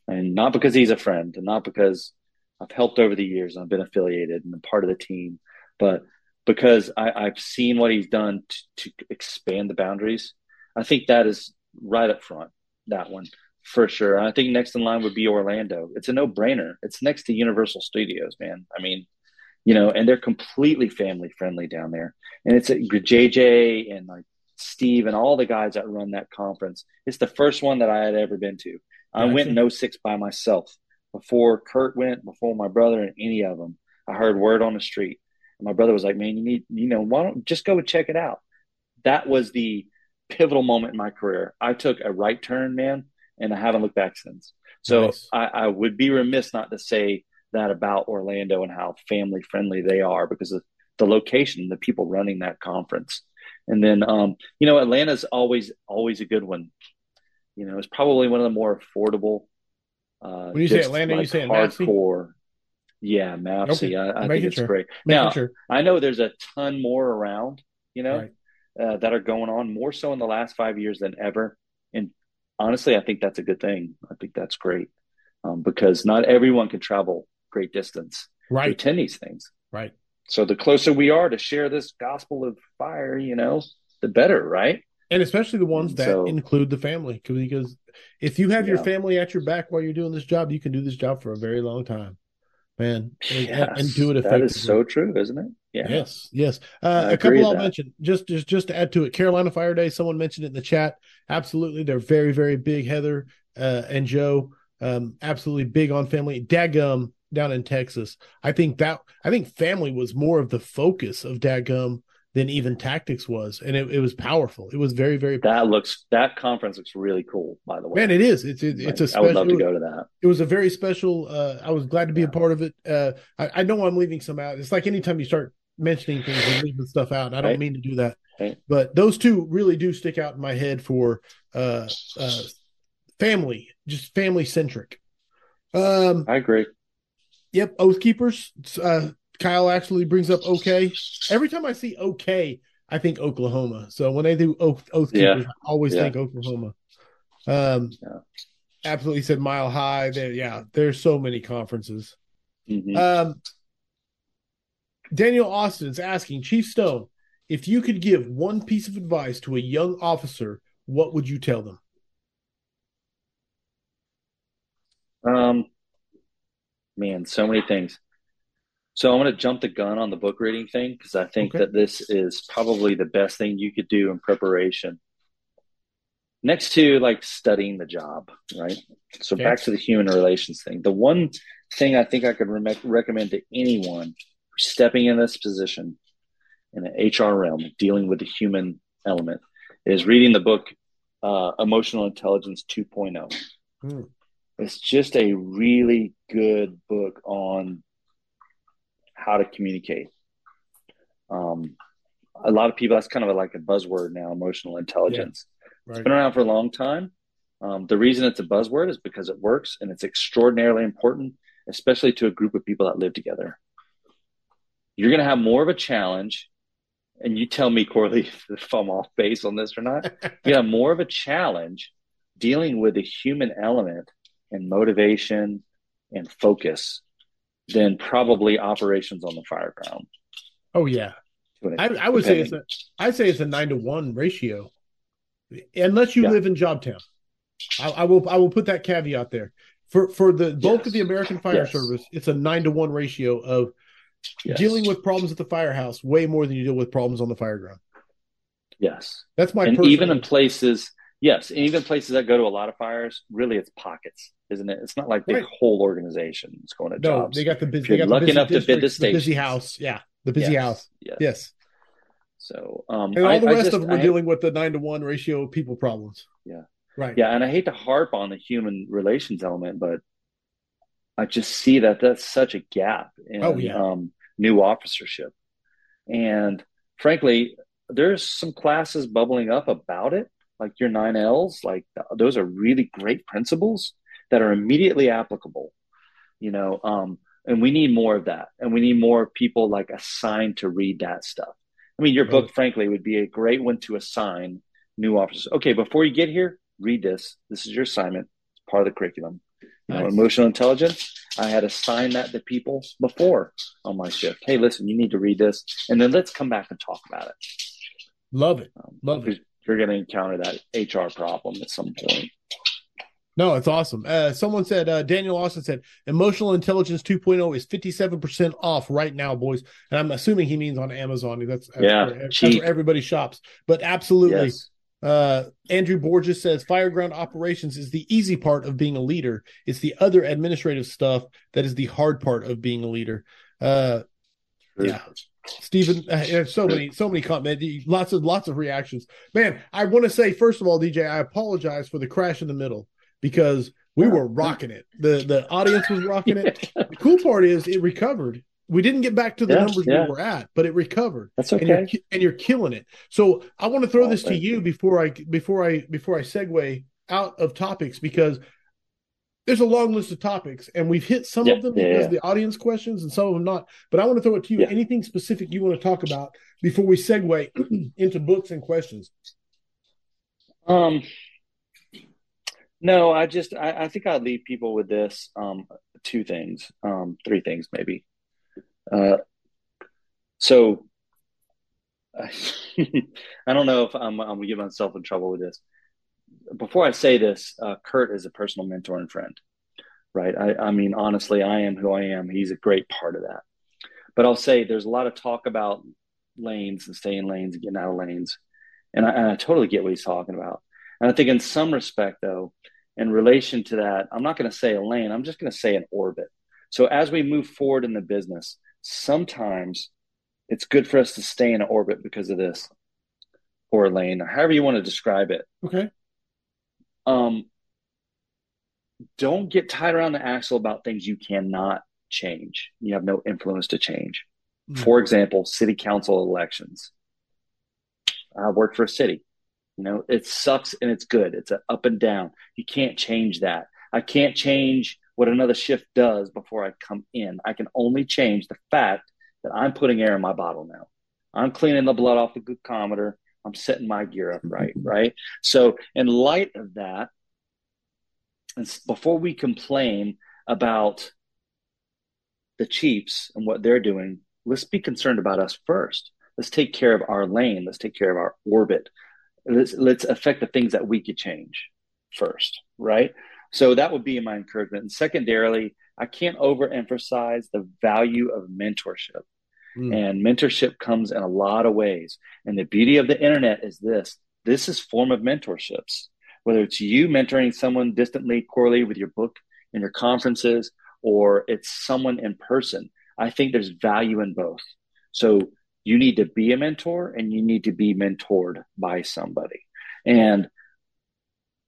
and not because he's a friend, and not because I've helped over the years and I've been affiliated and part of the team, but because I, have seen what he's done to, to expand the boundaries. I think that is right up front. That one for sure. I think next in line would be Orlando. It's a no brainer. It's next to Universal Studios, man. I mean, you know, and they're completely family friendly down there. And it's a, JJ and like Steve and all the guys that run that conference. It's the first one that I had ever been to. I went in 06 by myself before Kurt went, before my brother and any of them. I heard word on the street. And my brother was like, man, you need, you know, why don't just go and check it out? That was the pivotal moment in my career. I took a right turn, man, and I haven't looked back since. So nice. I, I would be remiss not to say that about Orlando and how family friendly they are because of the location, the people running that conference. And then, um, you know, Atlanta's always, always a good one. You know, it's probably one of the more affordable. Uh, when you say Atlanta, like you say hardcore. Yeah, MAPC. Okay. I, I think it's sure. great. Making now, sure. I know there's a ton more around, you know, right. uh, that are going on more so in the last five years than ever. And honestly, I think that's a good thing. I think that's great um, because not everyone can travel great distance right. to attend these things. Right. So the closer we are to share this gospel of fire, you know, the better, right? And especially the ones that so, include the family, because if you have yeah. your family at your back while you're doing this job, you can do this job for a very long time man, and, yes, and do it effectively. That is so true, isn't it? Yeah. Yes. Yes. Uh, a couple I'll mention just just just to add to it. Carolina Fire Day. Someone mentioned it in the chat. Absolutely, they're very very big. Heather uh, and Joe, um, absolutely big on family. Dagum down in Texas. I think that I think family was more of the focus of Dagum than even tactics was, and it, it was powerful. It was very, very. That looks that conference looks really cool. By the way, man, it is. It's it, it's a. Special, I would love to go to that. It was a very special. Uh, I was glad to be yeah. a part of it. Uh, I, I, know I'm leaving some out. It's like anytime you start mentioning things and leaving stuff out. I don't right. mean to do that, right. but those two really do stick out in my head for uh, uh family, just family centric. Um, I agree. Yep, Oath Keepers. Uh, Kyle actually brings up okay. Every time I see okay, I think Oklahoma. So when they do Oath, Oath Keepers, yeah. I always yeah. think Oklahoma. Um, yeah. absolutely said Mile High. There, yeah, there's so many conferences. Mm-hmm. Um, Daniel Austin is asking Chief Stone if you could give one piece of advice to a young officer, what would you tell them? Um, man, so many things. So I'm going to jump the gun on the book reading thing because I think okay. that this is probably the best thing you could do in preparation. Next to like studying the job, right? So back to the human relations thing. The one thing I think I could re- recommend to anyone stepping in this position in an HR realm, dealing with the human element, is reading the book uh, Emotional Intelligence 2.0. Hmm. It's just a really good book on how to communicate. Um, a lot of people, that's kind of like a buzzword now, emotional intelligence. Yeah, right. It's been around for a long time. Um, the reason it's a buzzword is because it works and it's extraordinarily important, especially to a group of people that live together. You're going to have more of a challenge. And you tell me, Corley, *laughs* if I'm off base on this or not. *laughs* you have more of a challenge dealing with the human element and motivation and focus than probably operations on the fire ground. Oh yeah, I, I, would say it's a I'd say it's a nine to one ratio, unless you yeah. live in Jobtown. I, I, will I will put that caveat there for for the bulk yes. of the American Fire yes. Service. It's a nine to one ratio of yes. dealing with problems at the firehouse way more than you deal with problems on the fire ground. Yes, that's my and even in places. Yes, and even places that go to a lot of fires, really, it's pockets isn't it? It's not like the right. whole organization is going to no, jobs. They got the busy. They got lucky the busy enough to bid the station. busy house. Yeah, the busy yes. house. Yes. yes. So, um, and all I, the rest just, of them are I, dealing with the nine to one ratio of people problems. Yeah. Right. Yeah, and I hate to harp on the human relations element, but I just see that that's such a gap in oh, yeah. um, new officership, and frankly, there's some classes bubbling up about it, like your nine Ls. Like those are really great principles that are immediately applicable, you know, um, and we need more of that. And we need more people like assigned to read that stuff I mean, your book, frankly, would be a great one to assign new officers. Okay, before you get here, read this. This is your assignment. It's part of the curriculum. You know, emotional intelligence. I had assigned that to people before on my shift. Hey, listen, you need to read this, and then let's come back and talk about it. Love it. Um, Love it. You're going to encounter that HR problem at some point. No, it's awesome. Uh, someone said, uh, Daniel Austin said, emotional intelligence 2.0 is 57% off right now, boys. And I'm assuming he means on Amazon. That's, that's, yeah, where, that's where everybody shops. But absolutely. Yes. Uh, Andrew Borges says, fireground operations is the easy part of being a leader. It's the other administrative stuff that is the hard part of being a leader. Uh, yeah. Stephen, uh, so many, so many comments, lots of, lots of reactions. Man, I want to say, first of all, DJ, I apologize for the crash in the middle because we were rocking it. The the audience was rocking it. the cool part is it recovered. We didn't get back to the numbers yeah. we were at, but it recovered. That's okay. And you're, and you're killing it. So I want to throw oh, this to you, you before I before I before I segue out of topics because there's a long list of topics and we've hit some yeah, of them yeah, because yeah. the audience questions and some of them not. But I want to throw it to you. Anything specific you want to talk about before we segue *clears throat* into books and questions? Um, no, I just I, I think I'd leave people with this um, two things, um, three things maybe. Uh, so *laughs* I don't know if I'm, I'm gonna get myself in trouble with this. Before I say this, uh, Kurt is a personal mentor and friend, right? I, I mean, honestly, I am who I am. He's a great part of that. But I'll say there's a lot of talk about lanes and staying lanes and getting out of lanes, and I, and I totally get what he's talking about. And I think in some respect, though, in relation to that, I'm not going to say a lane, I'm just going to say an orbit. So as we move forward in the business, sometimes it's good for us to stay in orbit because of this or lane, or however you want to describe it. Okay. Um, don't get tied around the axle about things you cannot change. You have no influence to change. Mm-hmm. For example, city council elections. I work for a city. You know, it sucks and it's good. It's an up and down. You can't change that. I can't change what another shift does before I come in. I can only change the fact that I'm putting air in my bottle now. I'm cleaning the blood off the glucometer. I'm setting my gear up right, mm-hmm. right? So, in light of that, before we complain about the Chiefs and what they're doing, let's be concerned about us first. Let's take care of our lane. Let's take care of our orbit let's let's affect the things that we could change first, right? So that would be my encouragement. And secondarily, I can't overemphasize the value of mentorship. Mm. And mentorship comes in a lot of ways. And the beauty of the internet is this this is form of mentorships. Whether it's you mentoring someone distantly, correlated with your book and your conferences, or it's someone in person. I think there's value in both. So you need to be a mentor and you need to be mentored by somebody. And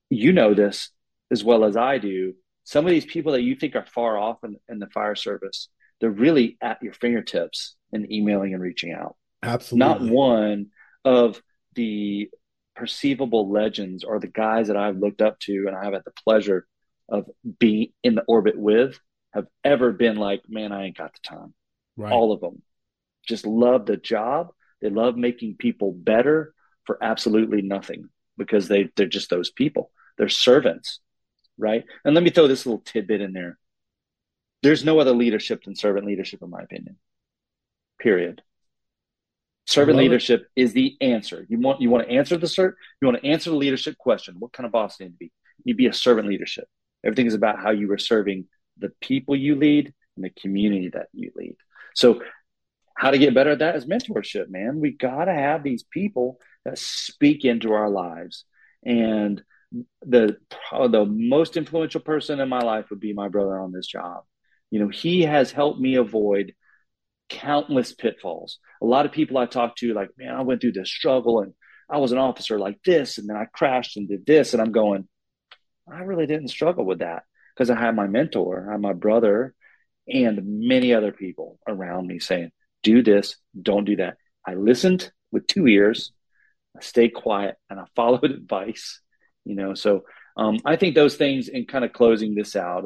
you know this as well as I do. Some of these people that you think are far off in, in the fire service, they're really at your fingertips and emailing and reaching out. Absolutely. Not one of the perceivable legends or the guys that I've looked up to and I have had the pleasure of being in the orbit with have ever been like, man, I ain't got the time. Right. All of them just love the job. They love making people better for absolutely nothing because they, they're just those people. They're servants, right? And let me throw this little tidbit in there. There's no other leadership than servant leadership, in my opinion. Period. Servant leadership it. is the answer. You want you want to answer the cert, you want to answer the leadership question. What kind of boss do you need to be? You be a servant leadership. Everything is about how you are serving the people you lead and the community that you lead. So how to get better at that is mentorship, man. We got to have these people that speak into our lives. And the the most influential person in my life would be my brother on this job. You know, he has helped me avoid countless pitfalls. A lot of people I talk to, like, man, I went through this struggle and I was an officer like this, and then I crashed and did this, and I'm going, I really didn't struggle with that because I had my mentor, I had my brother, and many other people around me saying, do this, don't do that. I listened with two ears, I stayed quiet, and I *laughs* followed advice. You know, so um, I think those things in kind of closing this out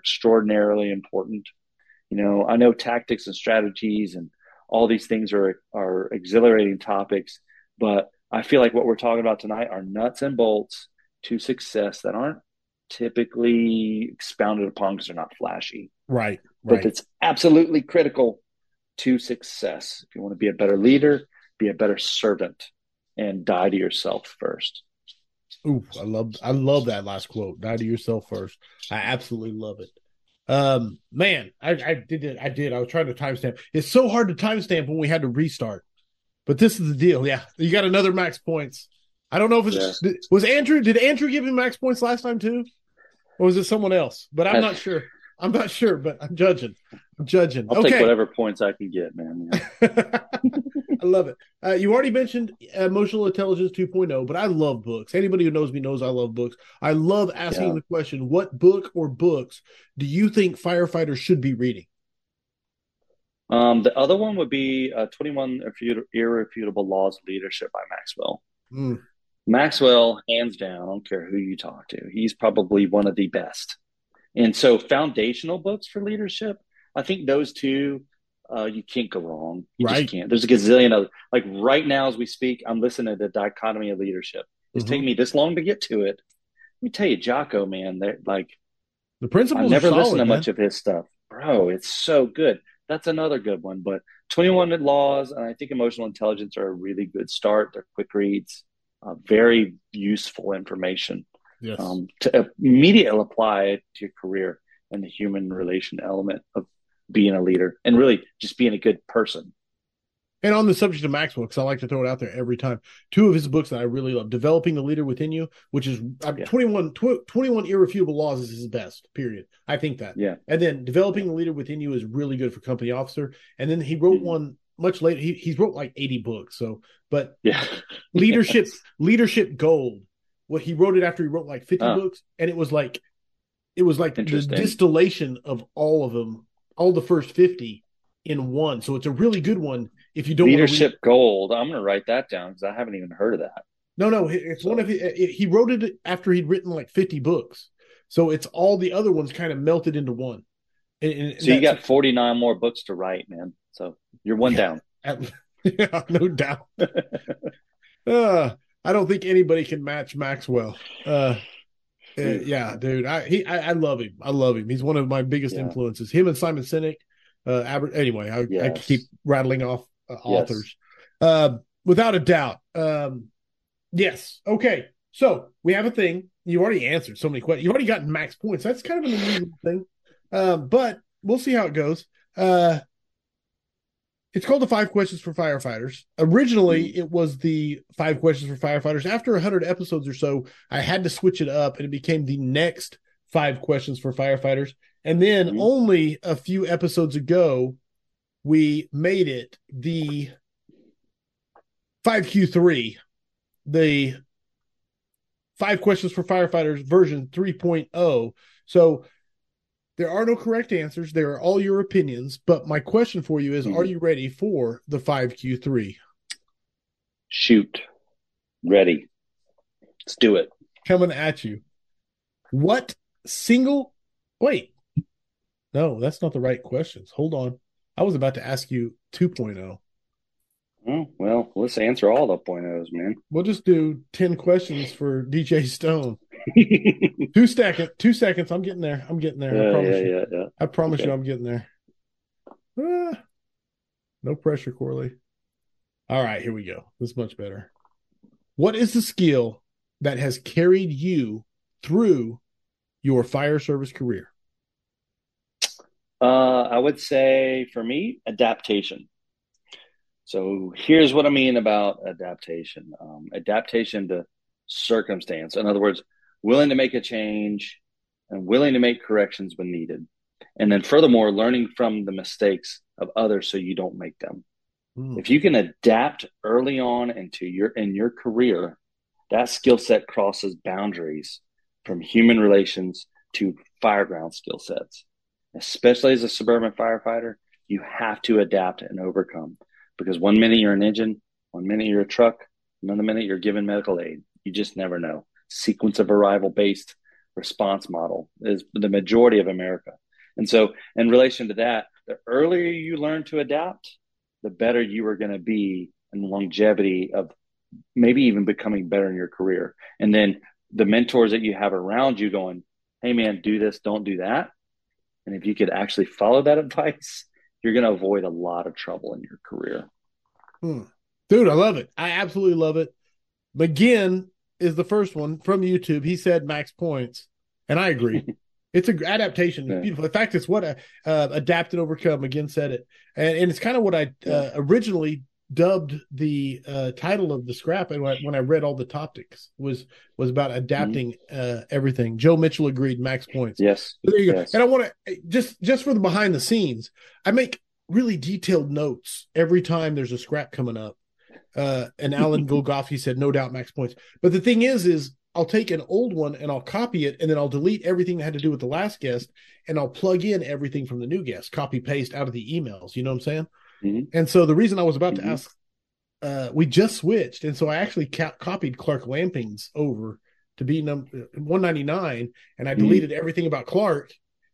extraordinarily important. You know, I know tactics and strategies and all these things are are exhilarating topics, but I feel like what we're talking about tonight are nuts and bolts to success that aren't typically expounded upon because they're not flashy. Right. But it's absolutely critical to success. If you want to be a better leader, be a better servant, and die to yourself first. Ooh, I love I love that last quote. Die to yourself first. I absolutely love it. Um, man, I, I did it. I did. I was trying to timestamp. It's so hard to timestamp when we had to restart. But this is the deal. Yeah, *laughs* you got another max points. I don't know if it's yeah. was Andrew. Did Andrew give him max points last time too, or was it someone else? But I'm not sure. I'm not sure, but I'm judging. I'm judging. I'll okay. take whatever points I can get, man. *laughs* I love it. Uh, you already mentioned Emotional Intelligence 2.0, but I love books. Anybody who knows me knows I love books. I love asking yeah. the question what book or books do you think firefighters should be reading? Um, the other one would be uh, 21 Irrefutable Laws of Leadership by Maxwell. Mm. Maxwell, hands down, I don't care who you talk to, he's probably one of the best. And so, foundational books for leadership, I think those two uh, you can't go wrong. You right. just can't. There's a gazillion of like right now as we speak, I'm listening to the dichotomy of leadership. It's mm-hmm. taking me this long to get to it. Let me tell you, Jocko, man, that like the principles. I never listened to much of his stuff, bro. It's so good. That's another good one. But 21 laws and I think emotional intelligence are a really good start. They're quick reads, uh, very useful information. Yes. Um, to immediately apply it to your career and the human relation element of being a leader and really just being a good person. And on the subject of Maxwell, because I like to throw it out there every time, two of his books that I really love Developing the Leader Within You, which is yeah. 21, tw- 21 Irrefutable Laws is his best, period. I think that. Yeah. And then Developing the Leader Within You is really good for company officer. And then he wrote mm-hmm. one much later. He, he's wrote like 80 books. So, but yeah, *laughs* leadership, yes. leadership gold. What he wrote it after he wrote like 50 oh. books. And it was like, it was like the distillation of all of them all the first 50 in one. So it's a really good one if you don't leadership gold. I'm going to write that down because I haven't even heard of that. No, no, it's so. one of his, he wrote it after he'd written like 50 books. So it's all the other ones kind of melted into one. And, and so you got 49 more books to write, man. So you're one yeah, down. At, *laughs* yeah, no doubt. uh, *laughs* I don't think anybody can match Maxwell. Uh, uh, yeah, dude. I he I, I, love him. I love him. He's one of my biggest yeah. influences. Him and Simon Sinek. Uh, Aber- anyway, I, yes. I, keep rattling off uh, authors. Yes. Uh, without a doubt. Um, yes. Okay. So we have a thing. You already answered so many questions. You've already gotten max points. That's kind of an unusual thing. Um, but we'll see how it goes. Uh, it's called the five questions for firefighters. Originally, mm-hmm. it was the five questions for firefighters. After 100 episodes or so, I had to switch it up and it became the next five questions for firefighters. And then mm-hmm. only a few episodes ago, we made it the 5Q3, the five questions for firefighters version 3.0. So there are no correct answers. They are all your opinions. But my question for you is mm-hmm. Are you ready for the 5Q3? Shoot. Ready. Let's do it. Coming at you. What single. Wait. No, that's not the right questions. Hold on. I was about to ask you 2.0. Oh, well, let's answer all the point O's, man. We'll just do 10 questions for DJ Stone. *laughs* two seconds. Two seconds. I'm getting there. I'm getting there. Yeah, I promise yeah, you. Yeah. I promise okay. you, I'm getting there. Ah, no pressure, Corley. All right, here we go. This is much better. What is the skill that has carried you through your fire service career? Uh, I would say for me, adaptation. So here's what I mean about adaptation um, adaptation to circumstance. In other words, willing to make a change and willing to make corrections when needed. And then furthermore, learning from the mistakes of others so you don't make them. Mm. If you can adapt early on into your in your career, that skill set crosses boundaries from human relations to fireground skill sets. Especially as a suburban firefighter, you have to adapt and overcome because one minute you're an engine, one minute you're a truck, another minute you're giving medical aid. You just never know sequence of arrival based response model is the majority of America. And so, in relation to that, the earlier you learn to adapt, the better you are going to be in longevity of maybe even becoming better in your career. And then the mentors that you have around you going, hey, man, do this, don't do that. And if you could actually follow that *laughs* advice, you're going to avoid a lot of trouble in your career. Hmm. Dude, I love it. I absolutely love it. McGinn is the first one from YouTube. He said max points, and I agree. *laughs* it's a adaptation. It's yeah. beautiful. In fact, it's what uh, adapt and overcome. McGinn said it, and, and it's kind of what I uh, originally dubbed the uh, title of the scrap and when I, when I, read all the topics was was about adapting mm-hmm. uh, everything. Joe Mitchell agreed, max points. Yes, so there you yes. go. And I want to just just for the behind the scenes, I make really detailed notes every time there's a scrap coming up. Uh, and Alan *laughs* Golgoffy said, "No doubt, max points." But the thing is, is I'll take an old one and I'll copy it, and then I'll delete everything that had to do with the last guest, and I'll plug in everything from the new guest, copy paste out of the emails. You know what I'm saying? Mm-hmm. And so the reason I was about mm-hmm. to ask uh, we just switched, and so I actually ca- copied Clark Lamping's over to be number 199, and I mm-hmm. deleted mm-hmm. everything about Clark,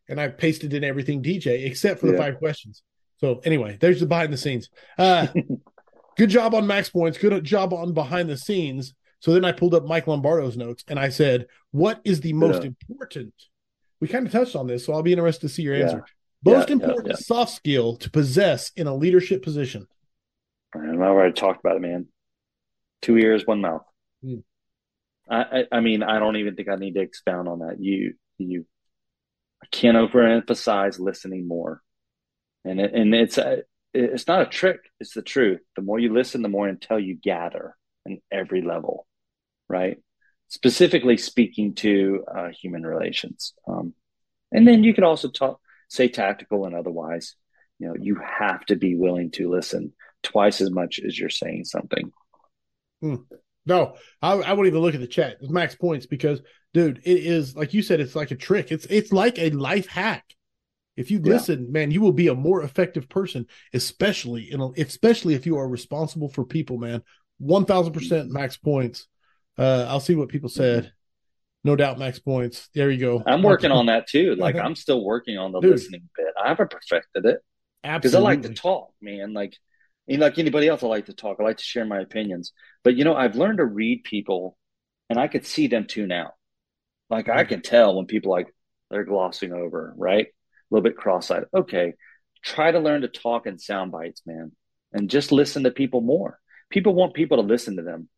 and I pasted in everything DJ except for the five questions. So anyway, there's the behind the scenes. Uh, *laughs* good job on max points. Good job on behind the scenes. So then I pulled up Mike Lombardo's notes and I said, "What is the most yeah. important?" We kind of touched on this, so I'll be interested to see your answer. Yeah. Most important soft skill to possess in a leadership position. I already talked about it, man. Two ears, one mouth. Mm. I, I, I mean, I don't even think I need to expound on that. You, you, I can't overemphasize listening more, and it, and it's a, it's not a trick. It's the truth. The more you listen, the more intel you gather in every level, right? Specifically speaking to uh, human relations, um, and then you could also talk, say tactical and otherwise. You know, you have to be willing to listen twice as much as you're saying something. Hmm. No, I, I wouldn't even look at the chat. It's max points because, dude, it is like you said. It's like a trick. It's it's like a life hack. If you listen, yeah. man, you will be a more effective person, especially in a, especially if you are responsible for people, man. One thousand percent max points. Uh, I'll see what people said. No doubt, max points. There you go. I'm working on that too. Like I'm still working on the Dude. listening bit. I haven't perfected it Absolutely. because I like to talk, man. Like and like anybody else, I like to talk. I like to share my opinions. But you know, I've learned to read people, and I could see them too now. Like I can tell when people like they're glossing over, right? A little bit cross-eyed. Okay, try to learn to talk in sound bites, man, and just listen to people more. People want people to listen to them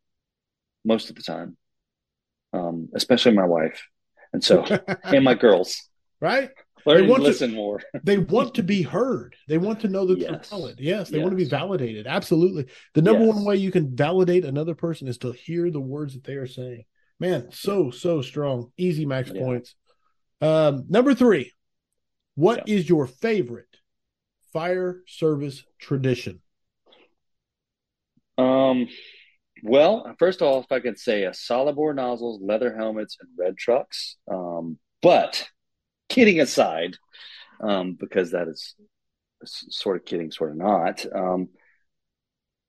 most of the time, um, especially my wife, and so *laughs* and my girls. Right? Learn they want to listen more. *laughs* they want to be heard. They want to know that yes. they're valid. Yes, they yes. want to be validated. Absolutely. The number yes. one way you can validate another person is to hear the words that they are saying. Man, so so strong. Easy max yeah. points. Um, number three, What yeah. is your favorite fire service tradition? Um, well, first off, I could say a solid bore nozzles, leather helmets, and red trucks. Um, but kidding aside, um, because that is sort of kidding, sort of not. Um,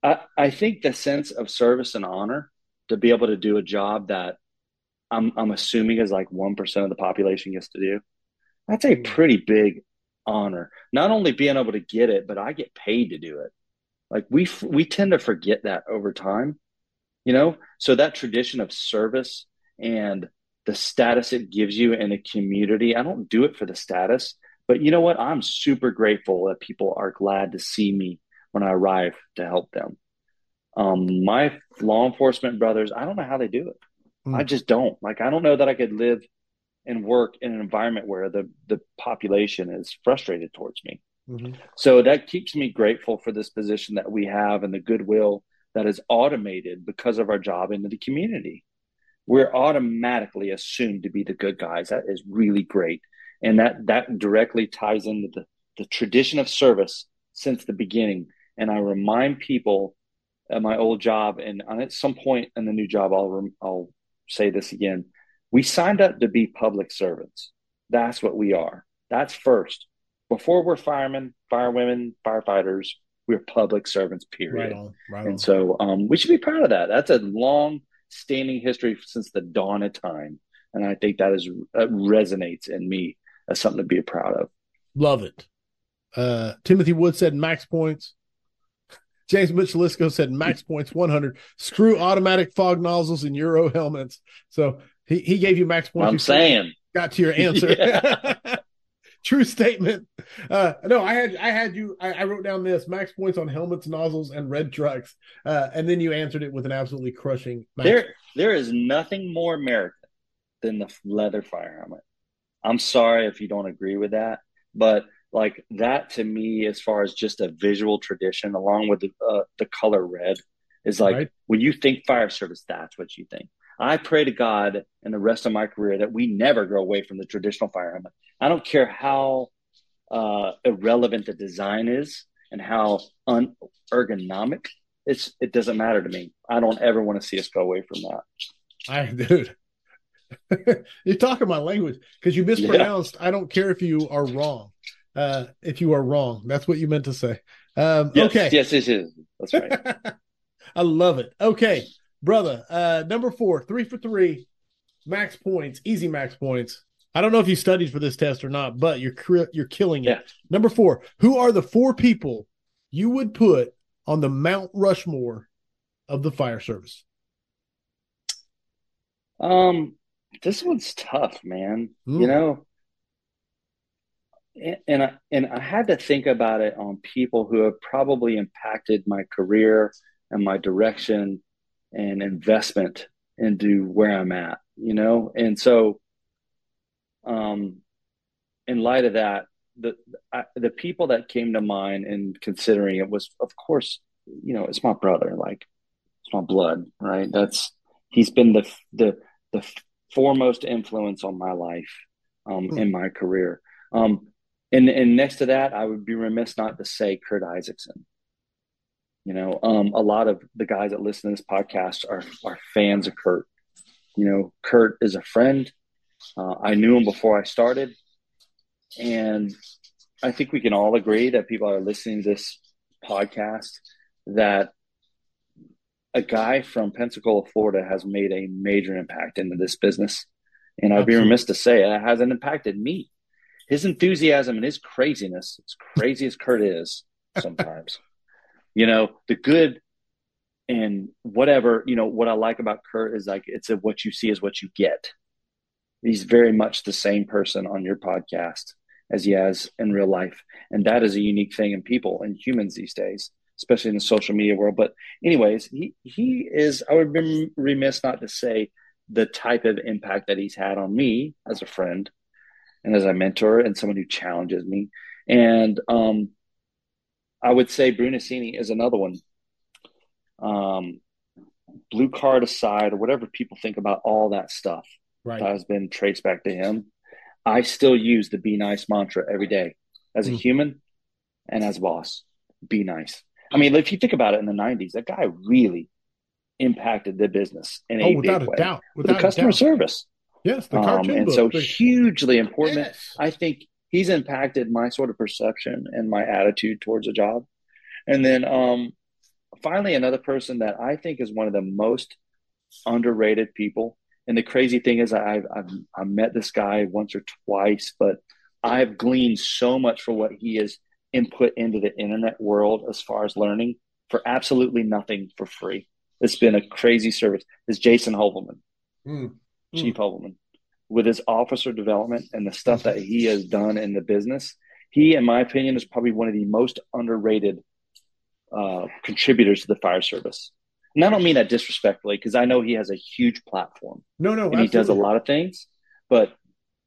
I, I think the sense of service and honor to be able to do a job that I'm, I'm assuming is like 1% of the population gets to do. That's a pretty big honor. Not only being able to get it, but I get paid to do it. Like we, we tend to forget that over time, you know? So that tradition of service and the status it gives you in a community. I don't do it for the status, but you know what? I'm super grateful that people are glad to see me when I arrive to help them. Um, my law enforcement brothers, I don't know how they do it. Mm. I just don't. Like, I don't know that I could live and work in an environment where the, the population is frustrated towards me. Mm-hmm. So that keeps me grateful for this position that we have and the goodwill that is automated because of our job into the community we're automatically assumed to be the good guys. That is really great. And that, that directly ties into the, the tradition of service since the beginning. And I remind people at my old job, and at some point in the new job, I'll, I'll say this again. We signed up to be public servants. That's what we are. That's first. Before we're firemen, firewomen, firefighters, we're public servants, period. Right on, right and so um, we should be proud of that. That's a long standing history since the dawn of time. And I think that is that resonates in me as something to be proud of. Love it. Uh, Timothy Wood said max points. James Michelisco said max *laughs* points 100. Screw automatic fog nozzles and Euro helmets. So he, he gave you max points. I'm saying. Got to your *laughs* answer. *laughs* *laughs* True statement. Uh, no, I had I had you. I, I, wrote down this max points on helmets, nozzles, and red trucks, uh, and then you answered it with an absolutely crushing. there, there is nothing more American than the leather fire helmet. I'm sorry if you don't agree with that, but like that to me, as far as just a visual tradition, along with the, uh, the color red, is like right. when you think fire service, that's what you think. I pray to God in the rest of my career that we never go away from the traditional fire helmet. I don't care how uh, irrelevant the design is and how unergonomic it's. It doesn't matter to me. I don't ever want to see us go away from that. I dude, *laughs* you're talking my language because you mispronounced. Yeah. I don't care if you are wrong. Uh, if you are wrong, that's what you meant to say. Um, yes, okay. Yes, yes, yes. That's right. *laughs* I love it. Okay brother. Uh, number four, three for three, max points, easy max points. I don't know if you studied for this test or not, but you're you're killing it. Yeah. Number four, who are the four people you would put on the Mount Rushmore of the fire service? Um, this one's tough, man. Mm. You know, and, and I and I had to think about it on people who have probably impacted my career and my direction and investment into where I'm at, you know? And so, um, in light of that, the, I, the people that came to mind in considering it was, of course, you know, it's my brother, like it's my blood, right? That's, he's been the, the, the foremost influence on my life, um, mm. in my career. Um, and, and next to that, I would be remiss not to say Kurt Isaacson. You know, um, a lot of the guys that listen to this podcast are are fans of Kurt. You know, Kurt is a friend. Uh, I knew him before I started, and I think we can all agree that people are listening to this podcast that a guy from Pensacola, Florida, has made a major impact into this business, and I'd be remiss to say it hasn't impacted me. His enthusiasm and his craziness, as crazy as Kurt is, sometimes *laughs* you know, the good and whatever, you know, what I like about Kurt is like it's a what you see is what you get. He's very much the same person on your podcast as he has in real life. And that is a unique thing in people and humans these days, especially in the social media world. But anyways, he he is I would be remiss not to say the type of impact that he's had on me as a friend and as a mentor and someone who challenges me. And um I would say Brunacini is another one. Um, blue card aside, or whatever people think about all that stuff right. that has been traced back to him. I still use the be nice mantra every day as a mm. human and as a boss. Be nice. I mean, if you think about it in the 90s, that guy really impacted the business in oh, a without big a way. Doubt. Without the customer doubt. service. Yes, the um, and book. so hugely important. Yes. I think he's impacted my sort of perception and my attitude towards a job. And then um, finally, another person that I think is one of the most underrated people. And the crazy thing is, I've, I've, I've met this guy once or twice, but I've gleaned so much for what he has input into the internet world as far as learning for absolutely nothing for free. It's been a crazy service. Is Jason Hoevelmann, mm. Chief mm. Hoevelmann with his officer development and the stuff that he has done in the business, he, in my opinion, is probably one of the most underrated uh, contributors to the fire service. And I don't mean that disrespectfully because I know he has a huge platform. No, no, and absolutely. he does a lot of things, but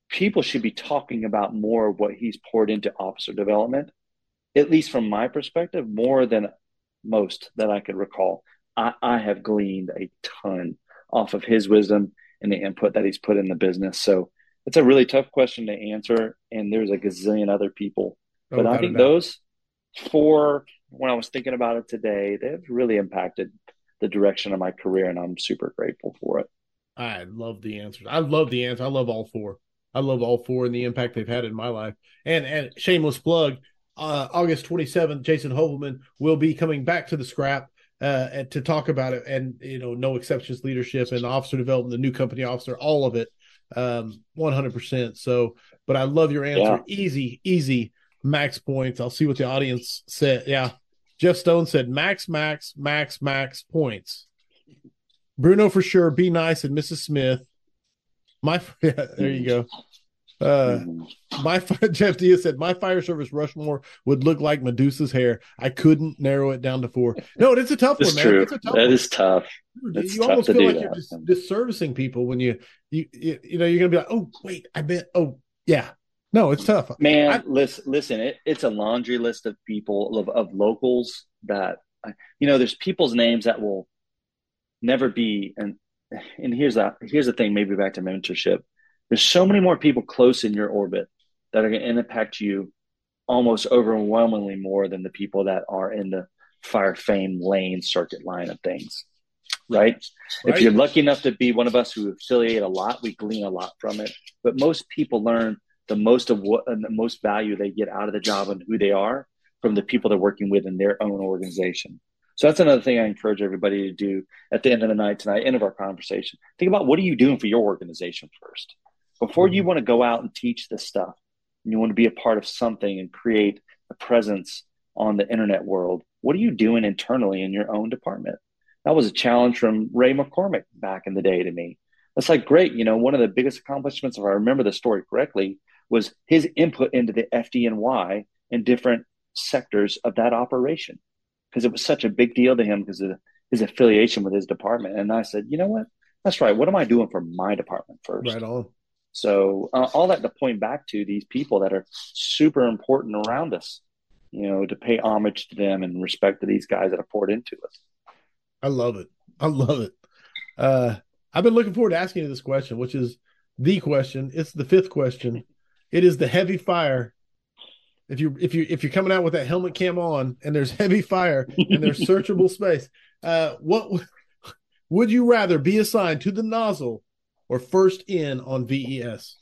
people should be talking about more of what he's poured into officer development, at least from my perspective, more than most that I could recall. I, I have gleaned a ton off of his wisdom and the input that he's put in the business. So it's a really tough question to answer. And there's a gazillion other people. Oh, but I think those four, when I was thinking about it today, they've really impacted the direction of my career. And I'm super grateful for it. I love the answers. I love the answer. I love all four. I love all four and the impact they've had in my life. And and shameless plug, uh, August 27th, Jason Hoevelmann will be coming back to the scrap uh, to talk about it and you know no exceptions leadership and officer development the new company officer all of it um 100% so but i love your answer yeah. easy easy max points i'll see what the audience said yeah Jeff Stone said max, max, max, max points. Bruno for sure. Be nice and Mrs. Smith. My *laughs* yeah, there you go. Uh, Mm-hmm. my *laughs* Jeff Diaz said my fire service Rushmore would look like Medusa's hair. I couldn't narrow it down to four. No, it's a tough It's one, man. true. It's a tough That is tough. It's you tough almost feel like that. you're dis- disservicing people when you, you you you know you're gonna be like, oh wait, I bet. Oh yeah, no, it's tough. Man, I- listen, listen. It, it's a laundry list of people of, of locals that you know. There's people's names that will never be. And and here's that. Here's the thing. Maybe back to mentorship. There's so many more people close in your orbit that are going to impact you almost overwhelmingly more than the people that are in the fire fame lane circuit line of things. Right? Right. If you're lucky enough to be one of us who affiliate a lot, we glean a lot from it. But most people learn the most of what and the most value they get out of the job and who they are from the people they're working with in their own organization. So that's another thing I encourage everybody to do at the end of the night tonight, end of our conversation. Think about what are you doing for your organization first before you mm-hmm. want to go out and teach this stuff. And you want to be a part of something and create a presence on the internet world. What are you doing internally in your own department? That was a challenge from Ray McCormack back in the day to me. That's like great. You know, one of the biggest accomplishments, if I remember the story correctly, was his input into the FDNY and different sectors of that operation because it was such a big deal to him because of his affiliation with his department. And I said, you know what? That's right. What am I doing for my department first? Right on. So uh, all that to point back to these people that are super important around us, you know, to pay homage to them and respect to these guys that have poured into us. I love it. I love it. Uh, I've been looking forward to asking you this question, which is the question. It's the fifth question. It is the heavy fire. If you if you if you're coming out with that helmet cam on and there's *laughs* heavy fire and there's searchable space, uh, what would you rather be assigned to the nozzle or first in on VES?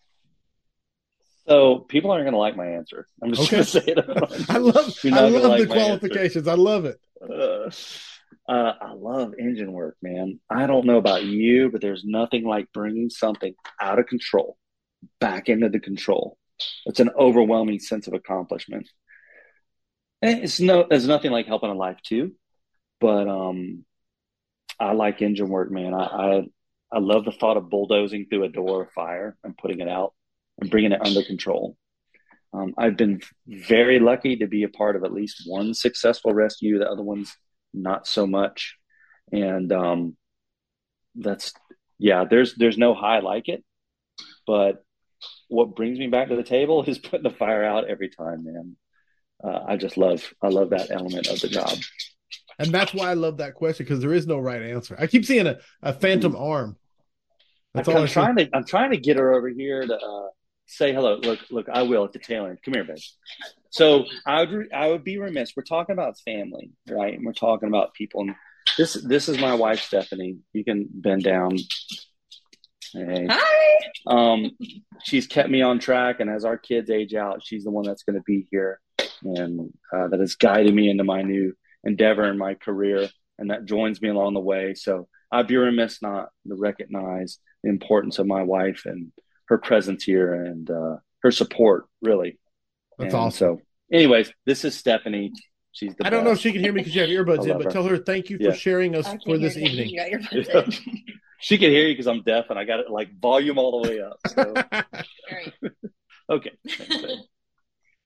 So people aren't going to like my answer. I'm just Okay. going to say it. *laughs* I love I love like the answer. qualifications. I love it. Uh, uh, I love engine work, man. I don't know about you, but there's nothing like bringing something out of control back into the control. It's an overwhelming sense of accomplishment. And it's no, there's nothing like helping a life too, but um, I like engine work, man. I, I love the thought of bulldozing through a door of fire and putting it out and bringing it under control. Um, I've been very lucky to be a part of at least one successful rescue. The other ones, not so much. And um, that's yeah. There's there's no high like it, but what brings me back to the table *laughs* is putting the fire out every time, man. Uh, I just love I love that element of the job. And that's why I love that question because there is no right answer. I keep seeing a, a phantom arm. That's all I I'm see. trying to I'm trying to get her over here to uh, say hello. Look, look, I will at the tail end. Come here, babe. So I would re- I would be remiss. We're talking about family, right? And we're talking about people. And this this is my wife, Stephanie. You can bend down. Hey. Hi. Um, she's kept me on track, and as our kids age out, she's the one that's going to be here, and uh, that has guided me into my new endeavor in my career, and that joins me along the way. So I'd be remiss not to recognize the importance of my wife and her presence here and uh, her support, really. That's And awesome. So, anyways, this is Stephanie. She's the I don't know if she can hear me because you have *laughs* earbuds in, but her. tell her thank you for Yeah. sharing us for this you. evening. You got your buds in. *laughs* She can hear you because I'm deaf and I got it like volume all the way up. So, *laughs* okay.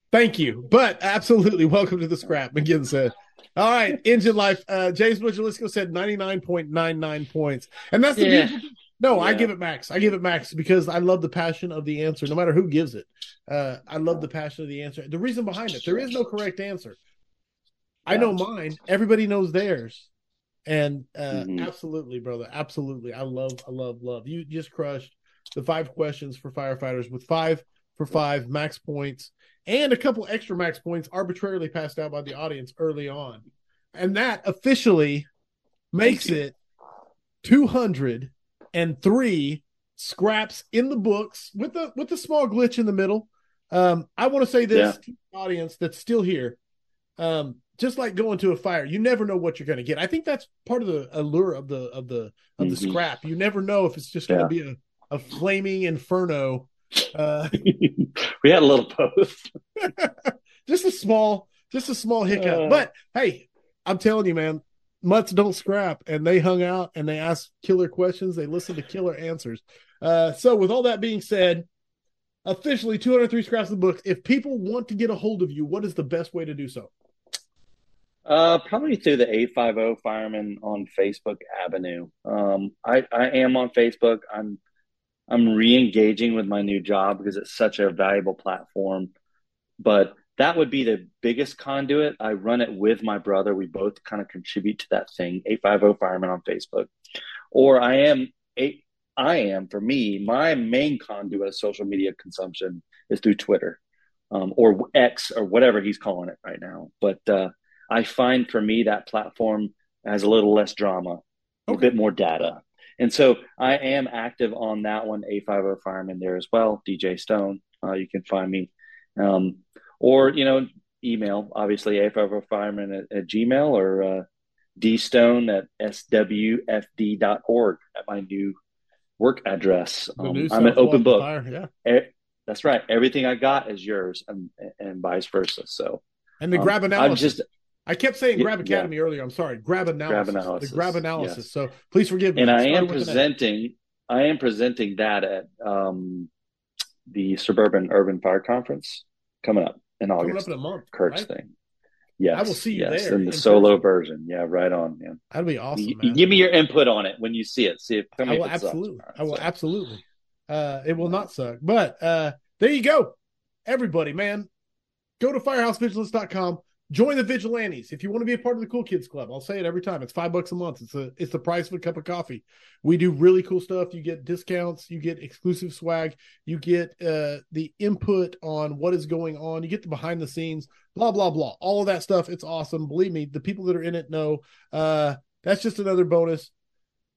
Thank you. But absolutely, welcome to the scrap. McGinn said. All right, engine life. Uh, James Butchelisco said 99.99 points. And that's the Yeah. beautiful No, I give it max. I give it max because I love the passion of the answer, no matter who gives it. Uh, I love the passion of the answer. The reason behind it, there is no correct answer. I know mine. Everybody knows theirs. And uh, Mhm. absolutely, brother, absolutely. I love, I love, love. You just crushed the five questions for firefighters with five for five max points and a couple extra max points arbitrarily passed out by the audience early on. And that officially makes it 203 scraps in the books with a with a small glitch in the middle. Um, I want to say this Yeah. to the audience that's still here. Um, just like going to a fire, you never know what you're going to get. I think that's part of the allure of the of the of the Mhm. scrap. You never know if it's just going Yeah. to be a, a flaming inferno. *laughs* Uh, *laughs* we had a little post. *laughs* just a small, just a small hiccup. Uh. but hey, I'm telling you, man, mutts don't scrap, and they hung out and they asked killer questions. They listened to killer answers. Uh, so, with all that being said, officially 203 scraps of books. If people want to get a hold of you, what is the best way to do so? Uh, probably through the 850 Fireman on Facebook Avenue. Um, I, I am on Facebook. I'm I'm re-engaging with my new job because it's such a valuable platform. But that would be the biggest conduit. I run it with my brother. We both kind of contribute to that thing. 850 Fireman on Facebook. Or I am eight I am for me, my main conduit of social media consumption is through Twitter. Um, or X or whatever he's calling it right now. But uh, I find for me that platform has a little less drama, okay. a bit more data. And so I am active on that one, 850 Fireman there as well, DJ Stone. Uh, you can find me. Um, or, you know, email, obviously, 850 Fireman at, at, Gmail or uh, dstone at swfd.org at my new work address. Um, I'm an open book. Yeah. E- that's right. Everything I got is yours and, and vice versa. So, and the um, grab analysis. I'm just, I kept saying Grab Academy yeah. earlier. I'm sorry, Grab analysis. Grab analysis. The Grab analysis. Yes. So please forgive me. And I am presenting. I am presenting that at um, the Suburban Urban Fire Conference coming up in August. Coming up in a month. Kurt's right? thing. Yes, I will see you yes, there in the in solo person. version. Yeah, right on, man. That'd be awesome. You, give me your input on it when you see it. See if I will absolutely. I will so. absolutely. Uh, it will not suck. But uh, there you go, everybody, man. Go to firehousevigilance.com Join the vigilantes if you want to be a part of the cool kids club. I'll say it every time. It's five bucks a month. It's a it's the price of a cup of coffee. We do really cool stuff. You get discounts, you get exclusive swag, you get uh the input on what is going on, you get the behind the scenes, blah blah blah. All of that stuff. It's awesome. Believe me, the people that are in it know. Uh that's just another bonus.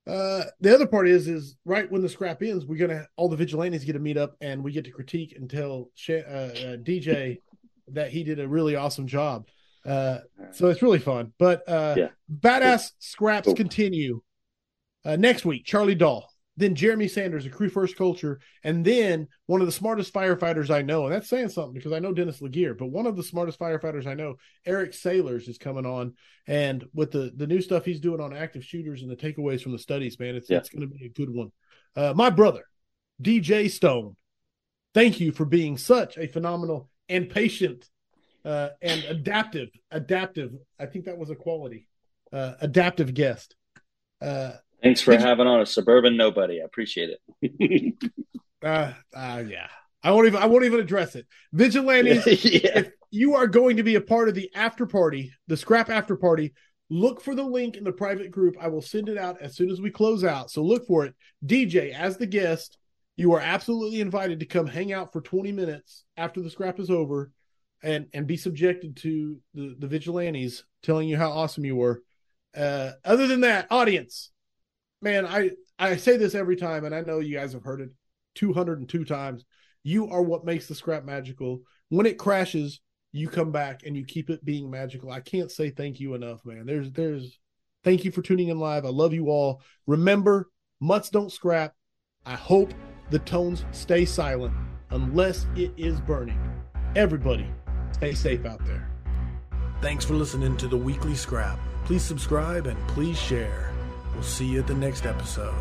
Uh, the other part is, is right when the scrap ends, we're gonna all the vigilantes get to meet up and we get to critique and tell uh, uh, DJ that he did a really awesome job. Uh, so it's really fun. But uh, yeah. badass scraps continue uh, next week. Charlie Dahl, then Jeremy Sanders, a crew first culture, and then one of the smartest firefighters I know. And that's saying something because I know Dennis LeGear, but one of the smartest firefighters I know, Eric Sailors, is coming on. And with the the new stuff he's doing on active shooters and the takeaways from the studies, man, it's yeah. it's going to be a good one. Uh, my brother, DJ Stone, thank you for being such a phenomenal and patient uh, and adaptive, adaptive. I think that was a quality. Uh, adaptive guest. Uh, Thanks for having you, on a suburban nobody. I appreciate it. *laughs* uh, uh, yeah. I won't even. I won't even address it. Vigilantes. *laughs* yeah. If you are going to be a part of the after party, the scrap after party, look for the link in the private group. I will send it out as soon as we close out. So look for it. DJ as the guest. You are absolutely invited to come hang out for 20 minutes after the scrap is over and and be subjected to the the vigilantes telling you how awesome you were. Uh, other than that, audience, man, I I say this every time, and I know you guys have heard it 202 times. You are what makes the scrap magical. When it crashes, you come back and you keep it being magical. I can't say thank you enough, man. There's there's thank you for tuning in live. I love you all. Remember, mutts don't scrap. I hope the tones stay silent unless it is burning. Everybody, Stay safe out there. Thanks for listening to the weekly scrap. Please subscribe and please share. We'll see you at the next episode.